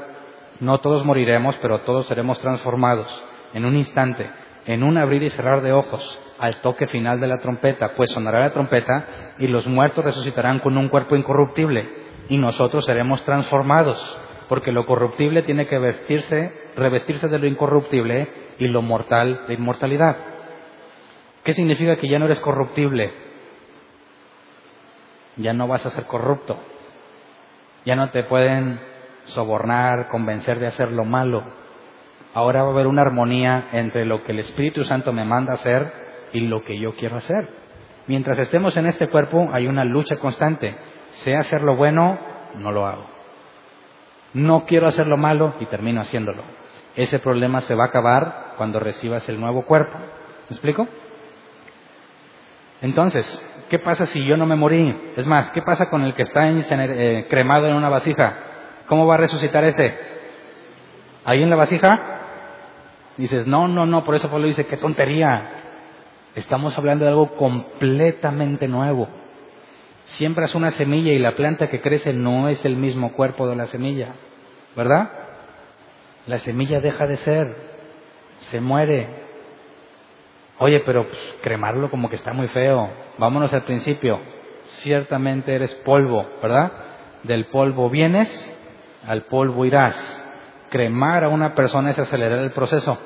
No todos moriremos, pero todos seremos transformados en un instante, en un abrir y cerrar de ojos, al toque final de la trompeta, pues sonará la trompeta y los muertos resucitarán con un cuerpo incorruptible y nosotros seremos transformados, porque lo corruptible tiene que vestirse, revestirse de lo incorruptible y lo mortal de inmortalidad. ¿Qué significa que ya no eres corruptible? Ya no vas a ser corrupto. Ya no te pueden sobornar, convencer de hacer lo malo. Ahora va a haber una armonía entre lo que el Espíritu Santo me manda hacer y lo que yo quiero hacer. Mientras estemos en este cuerpo hay una lucha constante sé hacer lo bueno, no lo hago. No quiero hacer lo malo y termino haciéndolo. Ese problema se va a acabar cuando recibas el nuevo cuerpo. ¿Me explico? Entonces, ¿qué pasa si yo no me morí? Es más, ¿qué pasa con el que está eh, cremado en una vasija? ¿Cómo va a resucitar ese? ¿Ahí en la vasija? Dices, no, no, no, por eso Pablo dice, qué tontería. Estamos hablando de algo completamente nuevo. Siembras una semilla y la planta que crece no es el mismo cuerpo de la semilla, ¿verdad? La semilla deja de ser, se muere. Oye, pero pues, cremarlo como que está muy feo. Vámonos al principio. Ciertamente eres polvo, ¿verdad? Del polvo vienes, al polvo irás. Cremar a una persona es acelerar el proceso,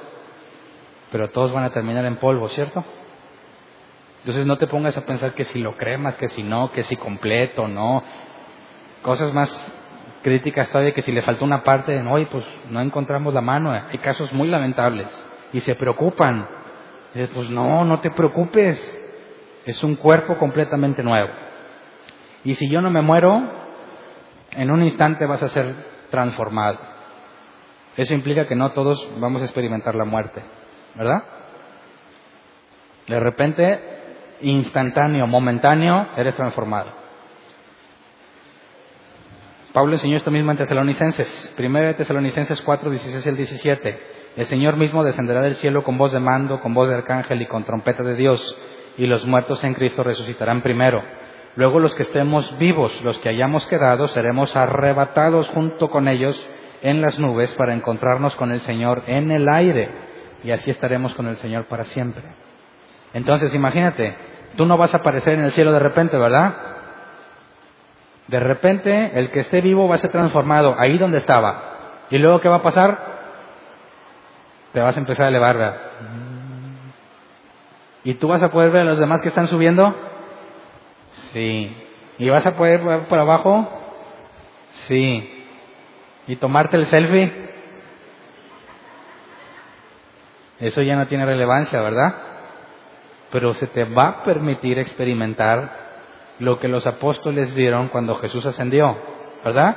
pero todos van a terminar en polvo, ¿cierto? Entonces no te pongas a pensar que si lo cremas, que si no, que si completo, no. Cosas más críticas todavía que si le faltó una parte, hoy pues no encontramos la mano, hay casos muy lamentables y se preocupan. pues no, no te preocupes, es un cuerpo completamente nuevo. Y si yo no me muero, en un instante vas a ser transformado. Eso implica que no todos vamos a experimentar la muerte, ¿verdad? De repente, instantáneo, momentáneo, eres transformado. Pablo enseñó esto mismo en Tesalonicenses, 1 Tesalonicenses 4, 16 al 17. El Señor mismo descenderá del cielo con voz de mando, con voz de arcángel y con trompeta de Dios, y los muertos en Cristo resucitarán primero. Luego los que estemos vivos, los que hayamos quedado, seremos arrebatados junto con ellos en las nubes para encontrarnos con el Señor en el aire, y así estaremos con el Señor para siempre. Entonces, imagínate, tú no vas a aparecer en el cielo de repente, ¿verdad? De repente, el que esté vivo va a ser transformado ahí donde estaba. ¿Y luego qué va a pasar? Te vas a empezar a elevar. ¿Y tú vas a poder ver a los demás que están subiendo? Sí. ¿Y vas a poder ver por abajo? Sí. ¿Y tomarte el selfie? Eso ya no tiene relevancia, ¿verdad? Pero se te va a permitir experimentar lo que los apóstoles vieron cuando Jesús ascendió, ¿verdad?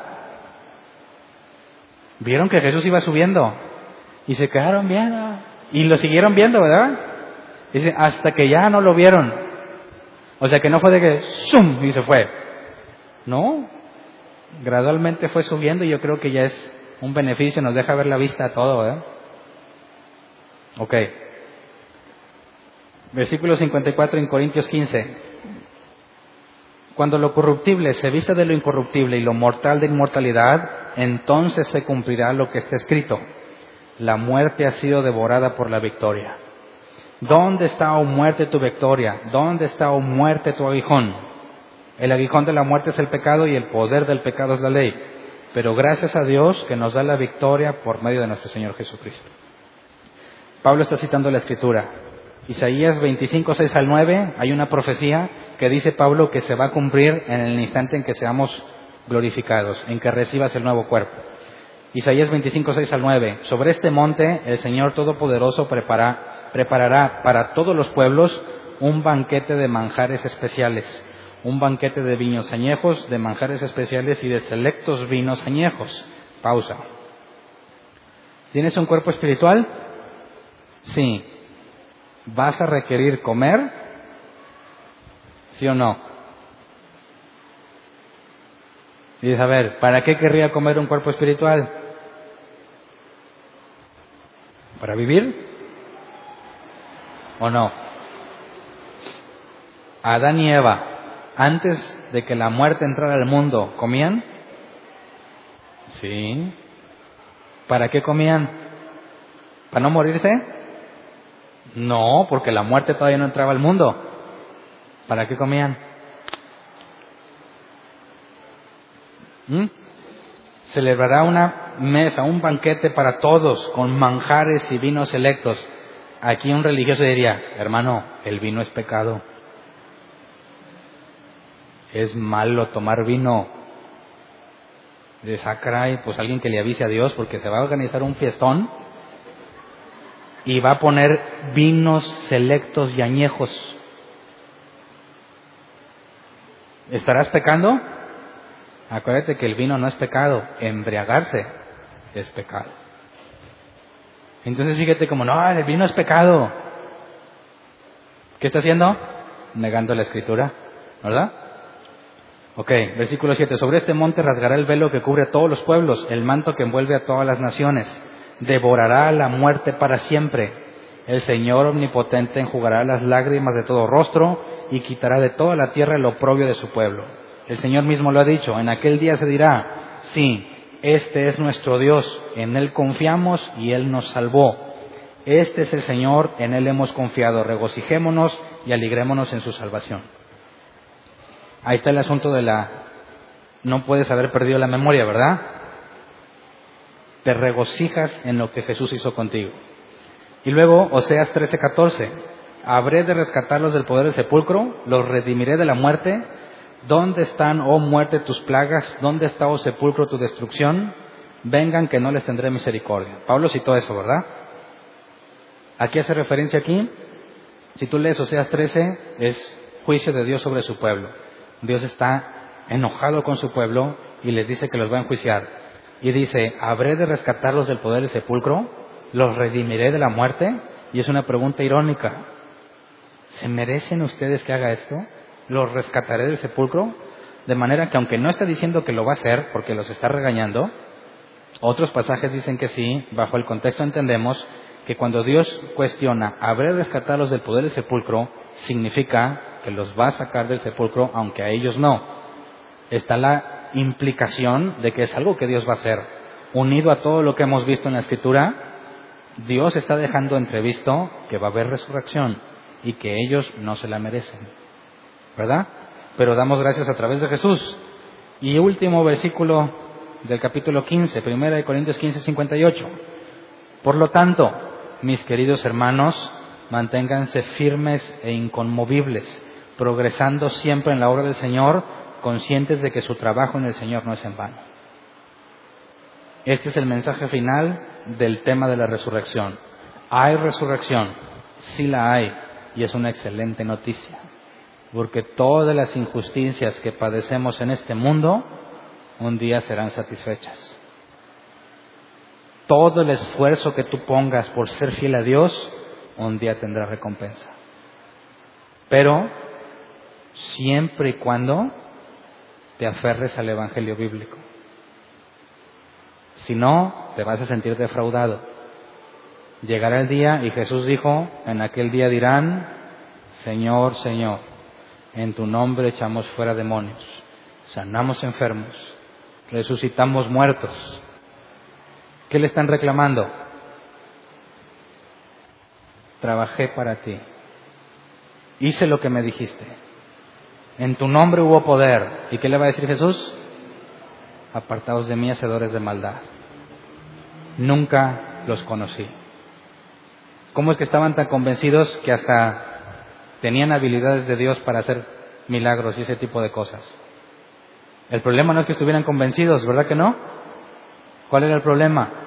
Vieron que Jesús iba subiendo y se quedaron viendo y lo siguieron viendo, ¿verdad? Dice, hasta que ya no lo vieron. O sea que no fue de que ¡zum! y se fue. No, gradualmente fue subiendo y yo creo que ya es un beneficio, nos deja ver la vista a todo, ¿verdad? Ok. Versículo 54 en Corintios 15. Cuando lo corruptible se viste de lo incorruptible y lo mortal de inmortalidad, entonces se cumplirá lo que está escrito. La muerte ha sido devorada por la victoria. ¿Dónde está, oh muerte, tu victoria? ¿Dónde está, oh muerte, tu aguijón? El aguijón de la muerte es el pecado y el poder del pecado es la ley. Pero gracias a Dios que nos da la victoria por medio de nuestro Señor Jesucristo. Pablo está citando la escritura. Isaías 25, 6 al 9, hay una profecía que dice Pablo que se va a cumplir en el instante en que seamos glorificados, en que recibas el nuevo cuerpo. Isaías 25, 6 al 9, sobre este monte el Señor Todopoderoso preparará para todos los pueblos un banquete de manjares especiales, un banquete de vinos añejos, de manjares especiales y de selectos vinos añejos. Pausa. ¿Tienes un cuerpo espiritual? Sí vas a requerir comer, ¿sí o no? Y a ver, ¿para qué querría comer un cuerpo espiritual? ¿Para vivir? ¿O no? Adán y Eva, antes de que la muerte entrara al mundo, ¿comían? Sí. ¿Para qué comían? ¿Para no morirse? No, porque la muerte todavía no entraba al mundo. ¿Para qué comían? ¿Mm? Celebrará una mesa, un banquete para todos, con manjares y vinos selectos. Aquí un religioso diría, hermano, el vino es pecado. Es malo tomar vino. De y pues alguien que le avise a Dios porque se va a organizar un fiestón y va a poner vinos selectos y añejos. ¿Estarás pecando? Acuérdate que el vino no es pecado, embriagarse es pecado. Entonces fíjate como, no, el vino es pecado. ¿Qué está haciendo? Negando la escritura, ¿verdad? Ok, versículo 7. Sobre este monte rasgará el velo que cubre a todos los pueblos, el manto que envuelve a todas las naciones devorará la muerte para siempre. El Señor omnipotente enjugará las lágrimas de todo rostro y quitará de toda la tierra el oprobio de su pueblo. El Señor mismo lo ha dicho, en aquel día se dirá, sí, este es nuestro Dios, en Él confiamos y Él nos salvó. Este es el Señor, en Él hemos confiado, regocijémonos y alegrémonos en su salvación. Ahí está el asunto de la... No puedes haber perdido la memoria, ¿verdad? Te regocijas en lo que Jesús hizo contigo. Y luego, Oseas 13:14, habré de rescatarlos del poder del sepulcro, los redimiré de la muerte, ¿Dónde están, oh muerte, tus plagas? ¿Dónde está, oh sepulcro, tu destrucción? Vengan que no les tendré misericordia. Pablo citó eso, ¿verdad? ¿A qué hace referencia aquí? Si tú lees Oseas 13, es juicio de Dios sobre su pueblo. Dios está enojado con su pueblo y les dice que los va a enjuiciar. Y dice, ¿habré de rescatarlos del poder del sepulcro? ¿Los redimiré de la muerte? Y es una pregunta irónica. ¿Se merecen ustedes que haga esto? ¿Los rescataré del sepulcro? De manera que aunque no está diciendo que lo va a hacer porque los está regañando, otros pasajes dicen que sí, bajo el contexto entendemos que cuando Dios cuestiona, ¿habré de rescatarlos del poder del sepulcro? significa que los va a sacar del sepulcro, aunque a ellos no. Está la implicación de que es algo que Dios va a hacer. Unido a todo lo que hemos visto en la Escritura, Dios está dejando entrevisto que va a haber resurrección y que ellos no se la merecen. ¿Verdad? Pero damos gracias a través de Jesús. Y último versículo del capítulo 15, primera de Corintios 15, 58. Por lo tanto, mis queridos hermanos, manténganse firmes e inconmovibles, progresando siempre en la obra del Señor, conscientes de que su trabajo en el Señor no es en vano. Este es el mensaje final del tema de la resurrección. Hay resurrección, sí la hay, y es una excelente noticia, porque todas las injusticias que padecemos en este mundo un día serán satisfechas. Todo el esfuerzo que tú pongas por ser fiel a Dios un día tendrá recompensa. Pero siempre y cuando te aferres al Evangelio bíblico. Si no, te vas a sentir defraudado. Llegará el día y Jesús dijo, en aquel día dirán, Señor, Señor, en tu nombre echamos fuera demonios, sanamos enfermos, resucitamos muertos. ¿Qué le están reclamando? trabajé para ti. Hice lo que me dijiste. En tu nombre hubo poder. ¿Y qué le va a decir Jesús? Apartados de mí, hacedores de maldad. Nunca los conocí. ¿Cómo es que estaban tan convencidos que hasta tenían habilidades de Dios para hacer milagros y ese tipo de cosas? El problema no es que estuvieran convencidos, ¿verdad que no? ¿Cuál era el problema?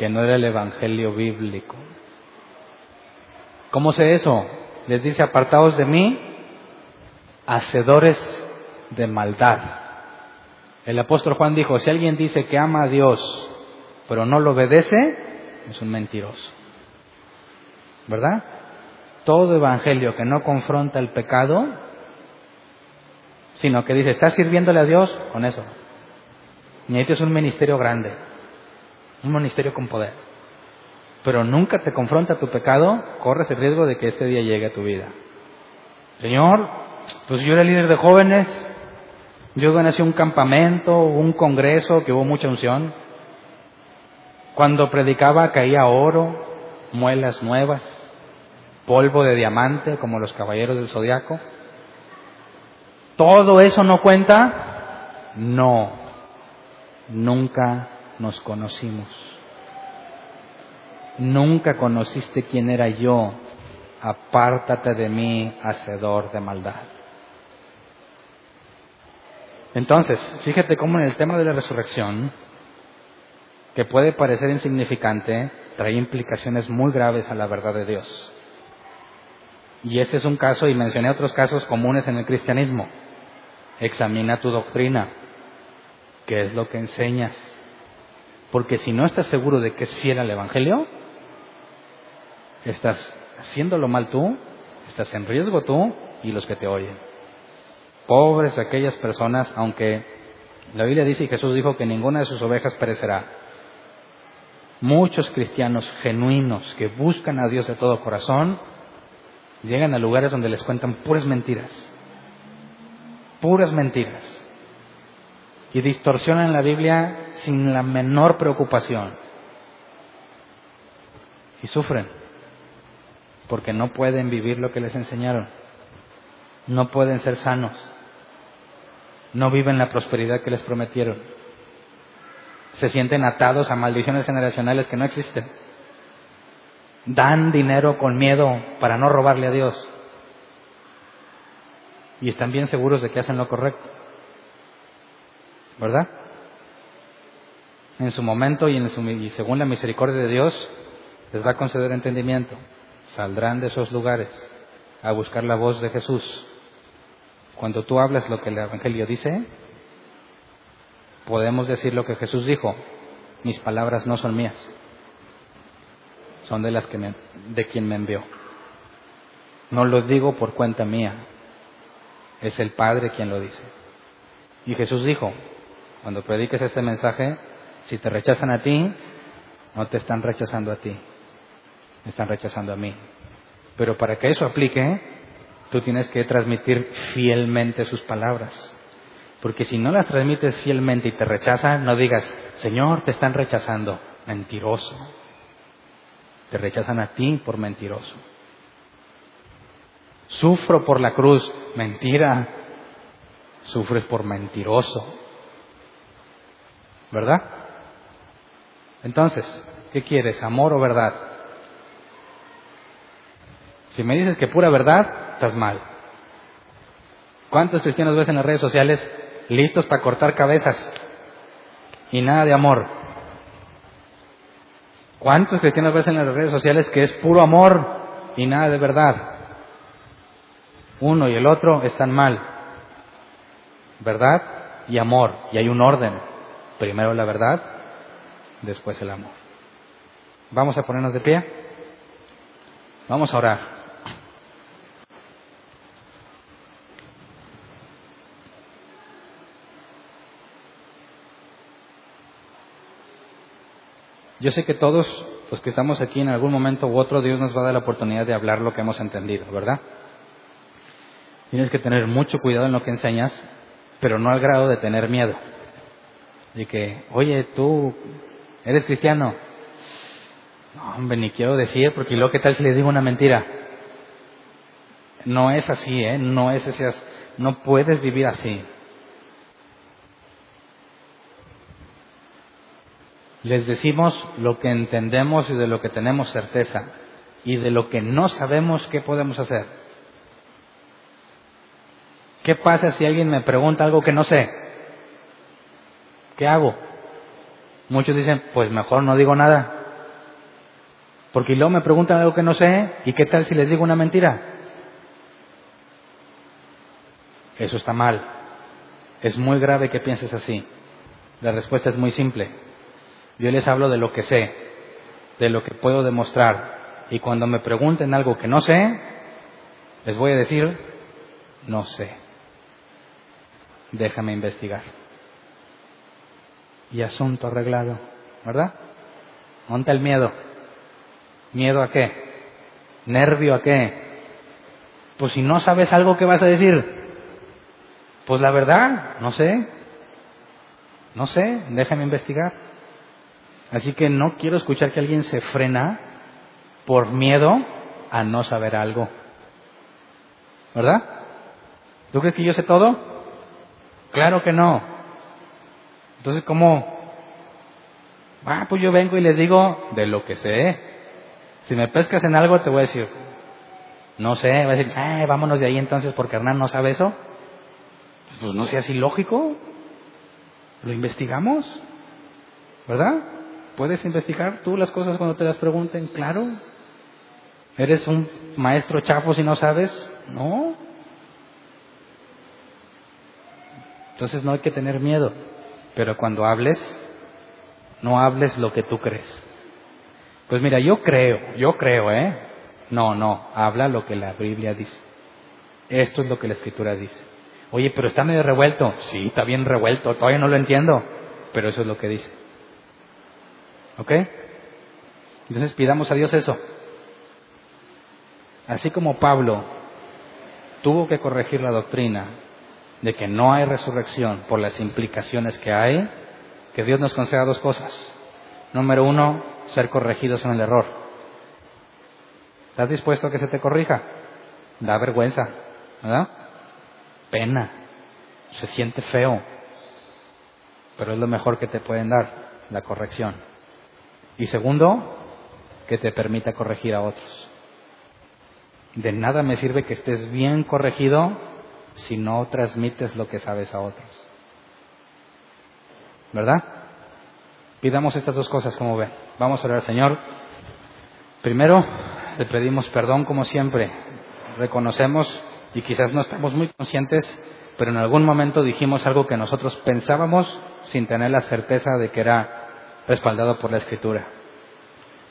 que no era el Evangelio bíblico. ¿Cómo sé eso? Les dice, apartados de mí, hacedores de maldad. El apóstol Juan dijo, si alguien dice que ama a Dios, pero no lo obedece, es un mentiroso. ¿Verdad? Todo evangelio que no confronta el pecado, sino que dice, ¿estás sirviéndole a Dios? Con eso. es un ministerio grande un ministerio con poder, pero nunca te confronta tu pecado, corres el riesgo de que este día llegue a tu vida. Señor, pues yo era líder de jóvenes, yo gané un campamento, un congreso que hubo mucha unción. Cuando predicaba caía oro, muelas nuevas, polvo de diamante como los caballeros del zodiaco. ¿Todo eso no cuenta? No, nunca nos conocimos. Nunca conociste quién era yo. Apártate de mí, hacedor de maldad. Entonces, fíjate cómo en el tema de la resurrección, que puede parecer insignificante, trae implicaciones muy graves a la verdad de Dios. Y este es un caso, y mencioné otros casos comunes en el cristianismo. Examina tu doctrina. ¿Qué es lo que enseñas? Porque si no estás seguro de que es fiel al Evangelio, estás haciéndolo mal tú, estás en riesgo tú y los que te oyen. Pobres aquellas personas, aunque la Biblia dice y Jesús dijo que ninguna de sus ovejas perecerá. Muchos cristianos genuinos que buscan a Dios de todo corazón llegan a lugares donde les cuentan puras mentiras. Puras mentiras y distorsionan la Biblia sin la menor preocupación. Y sufren porque no pueden vivir lo que les enseñaron. No pueden ser sanos. No viven la prosperidad que les prometieron. Se sienten atados a maldiciones generacionales que no existen. Dan dinero con miedo para no robarle a Dios. y están bien seguros de que hacen lo correcto. ¿Verdad? En su momento y, en su, y según la misericordia de Dios, les va a conceder entendimiento. Saldrán de esos lugares a buscar la voz de Jesús. Cuando tú hablas lo que el Evangelio dice, podemos decir lo que Jesús dijo. Mis palabras no son mías, son de las que de quien me envió. No lo digo por cuenta mía, es el Padre quien lo dice. Y Jesús dijo, cuando prediques este mensaje, si te rechazan a ti, no te están rechazando a ti, me están rechazando a mí. Pero para que eso aplique, tú tienes que transmitir fielmente sus palabras. Porque si no las transmites fielmente y te rechazan, no digas, Señor, te están rechazando. Mentiroso. Te rechazan a ti por mentiroso. Sufro por la cruz. Mentira. Sufres por mentiroso. ¿Verdad? Entonces, ¿qué quieres? ¿Amor o verdad? Si me dices que pura verdad, mal. ¿Cuántos cristianos ves en las redes sociales listos para cortar cabezas y nada de amor? ¿Cuántos cristianos ves en las redes sociales que es puro amor y nada de verdad? Uno y el otro están mal. Verdad y amor. Y hay un orden. Primero la verdad, después el amor. Vamos a ponernos de pie. Vamos a orar. Yo sé que todos los que estamos aquí en algún momento u otro, Dios nos va a dar la oportunidad de hablar lo que hemos entendido, ¿verdad? Tienes que tener mucho cuidado en lo que enseñas, pero no al grado de tener miedo. De que, oye, tú eres cristiano. No, hombre, ni quiero decir, porque luego, ¿qué tal si le digo una mentira? No es así, ¿eh? No es así. No puedes vivir así. Les decimos lo que entendemos y de lo que tenemos certeza y de lo que no sabemos qué podemos hacer. ¿Qué pasa si alguien me pregunta algo que no sé? ¿Qué hago? Muchos dicen, pues mejor no digo nada. Porque luego me preguntan algo que no sé y qué tal si les digo una mentira. Eso está mal. Es muy grave que pienses así. La respuesta es muy simple. Yo les hablo de lo que sé, de lo que puedo demostrar. Y cuando me pregunten algo que no sé, les voy a decir, no sé. Déjame investigar. Y asunto arreglado, ¿verdad? Monta el miedo. ¿Miedo a qué? ¿Nervio a qué? Pues si no sabes algo, ¿qué vas a decir? Pues la verdad, no sé. No sé, déjame investigar. Así que no quiero escuchar que alguien se frena por miedo a no saber algo. ¿Verdad? ¿Tú crees que yo sé todo? Claro que no. Entonces, ¿cómo? Ah, pues yo vengo y les digo de lo que sé. Si me pescas en algo, te voy a decir, no sé, voy a decir, eh, vámonos de ahí entonces porque Hernán no sabe eso. Pues no sea así lógico. Lo investigamos, ¿verdad? ¿Puedes investigar tú las cosas cuando te las pregunten? Claro. ¿Eres un maestro chafo si no sabes? No. Entonces no hay que tener miedo. Pero cuando hables, no hables lo que tú crees. Pues mira, yo creo, yo creo, ¿eh? No, no, habla lo que la Biblia dice. Esto es lo que la Escritura dice. Oye, pero está medio revuelto. Sí, está bien revuelto, todavía no lo entiendo, pero eso es lo que dice. ¿Ok? Entonces pidamos a Dios eso. Así como Pablo tuvo que corregir la doctrina de que no hay resurrección por las implicaciones que hay, que Dios nos conceda dos cosas. Número uno, ser corregidos en el error. ¿Estás dispuesto a que se te corrija? Da vergüenza, ¿verdad? Pena. Se siente feo. Pero es lo mejor que te pueden dar, la corrección. Y segundo, que te permita corregir a otros. De nada me sirve que estés bien corregido si no transmites lo que sabes a otros. ¿Verdad? Pidamos estas dos cosas como ven. Vamos a orar, Señor. Primero, le pedimos perdón como siempre. Reconocemos y quizás no estamos muy conscientes, pero en algún momento dijimos algo que nosotros pensábamos sin tener la certeza de que era respaldado por la Escritura.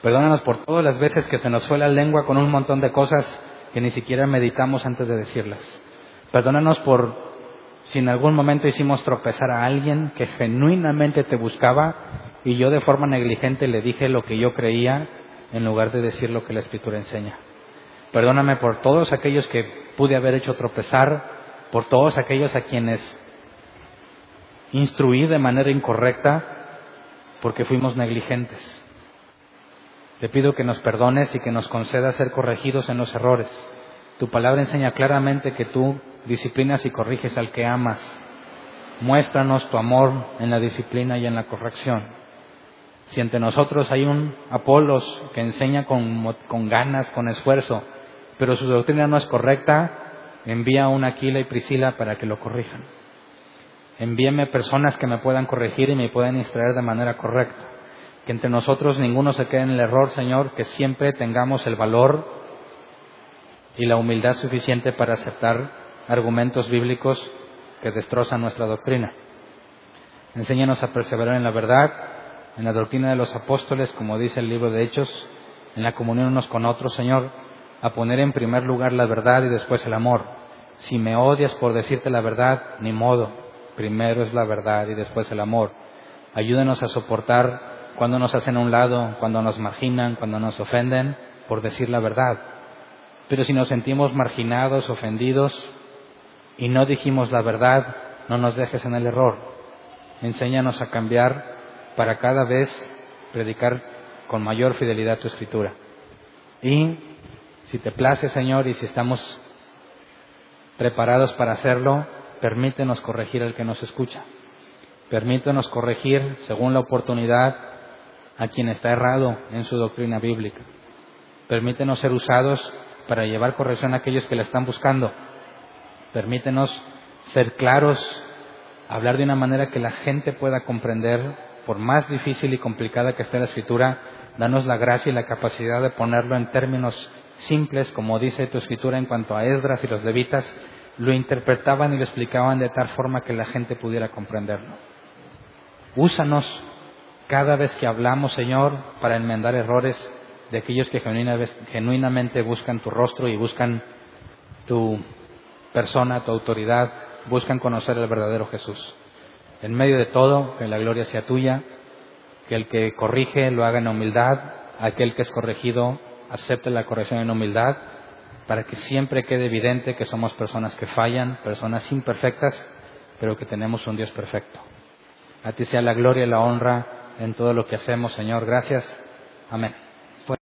Perdónanos por todas las veces que se nos fue la lengua con un montón de cosas que ni siquiera meditamos antes de decirlas. Perdónanos por si en algún momento hicimos tropezar a alguien que genuinamente te buscaba y yo de forma negligente le dije lo que yo creía en lugar de decir lo que la Escritura enseña. Perdóname por todos aquellos que pude haber hecho tropezar, por todos aquellos a quienes instruí de manera incorrecta porque fuimos negligentes. Te pido que nos perdones y que nos concedas ser corregidos en los errores. Tu palabra enseña claramente que tú disciplinas y corriges al que amas. Muéstranos tu amor en la disciplina y en la corrección. Si entre nosotros hay un Apolos que enseña con, con ganas, con esfuerzo, pero su doctrina no es correcta, envía a un Aquila y Priscila para que lo corrijan. Envíeme personas que me puedan corregir y me puedan instruir de manera correcta. Que entre nosotros ninguno se quede en el error, Señor, que siempre tengamos el valor y la humildad suficiente para aceptar argumentos bíblicos que destrozan nuestra doctrina. Enséñanos a perseverar en la verdad, en la doctrina de los apóstoles, como dice el libro de Hechos, en la comunión unos con otros, Señor, a poner en primer lugar la verdad y después el amor. Si me odias por decirte la verdad, ni modo. Primero es la verdad y después el amor. Ayúdanos a soportar cuando nos hacen a un lado, cuando nos marginan, cuando nos ofenden, por decir la verdad. Pero si nos sentimos marginados, ofendidos y no dijimos la verdad, no nos dejes en el error. Enséñanos a cambiar para cada vez predicar con mayor fidelidad tu escritura. Y si te place, Señor, y si estamos preparados para hacerlo, permítenos corregir al que nos escucha. Permítenos corregir, según la oportunidad, a quien está errado en su doctrina bíblica. Permítenos ser usados para llevar corrección a aquellos que la están buscando. Permítenos ser claros, hablar de una manera que la gente pueda comprender, por más difícil y complicada que esté la escritura, danos la gracia y la capacidad de ponerlo en términos simples, como dice tu escritura en cuanto a Esdras y los levitas, lo interpretaban y lo explicaban de tal forma que la gente pudiera comprenderlo. Úsanos cada vez que hablamos, Señor, para enmendar errores de aquellos que genuinamente buscan tu rostro y buscan tu persona, tu autoridad, buscan conocer al verdadero Jesús. En medio de todo, que la gloria sea tuya, que el que corrige lo haga en humildad, aquel que es corregido acepte la corrección en humildad, para que siempre quede evidente que somos personas que fallan, personas imperfectas, pero que tenemos un Dios perfecto. A ti sea la gloria y la honra en todo lo que hacemos, Señor. Gracias. Amén.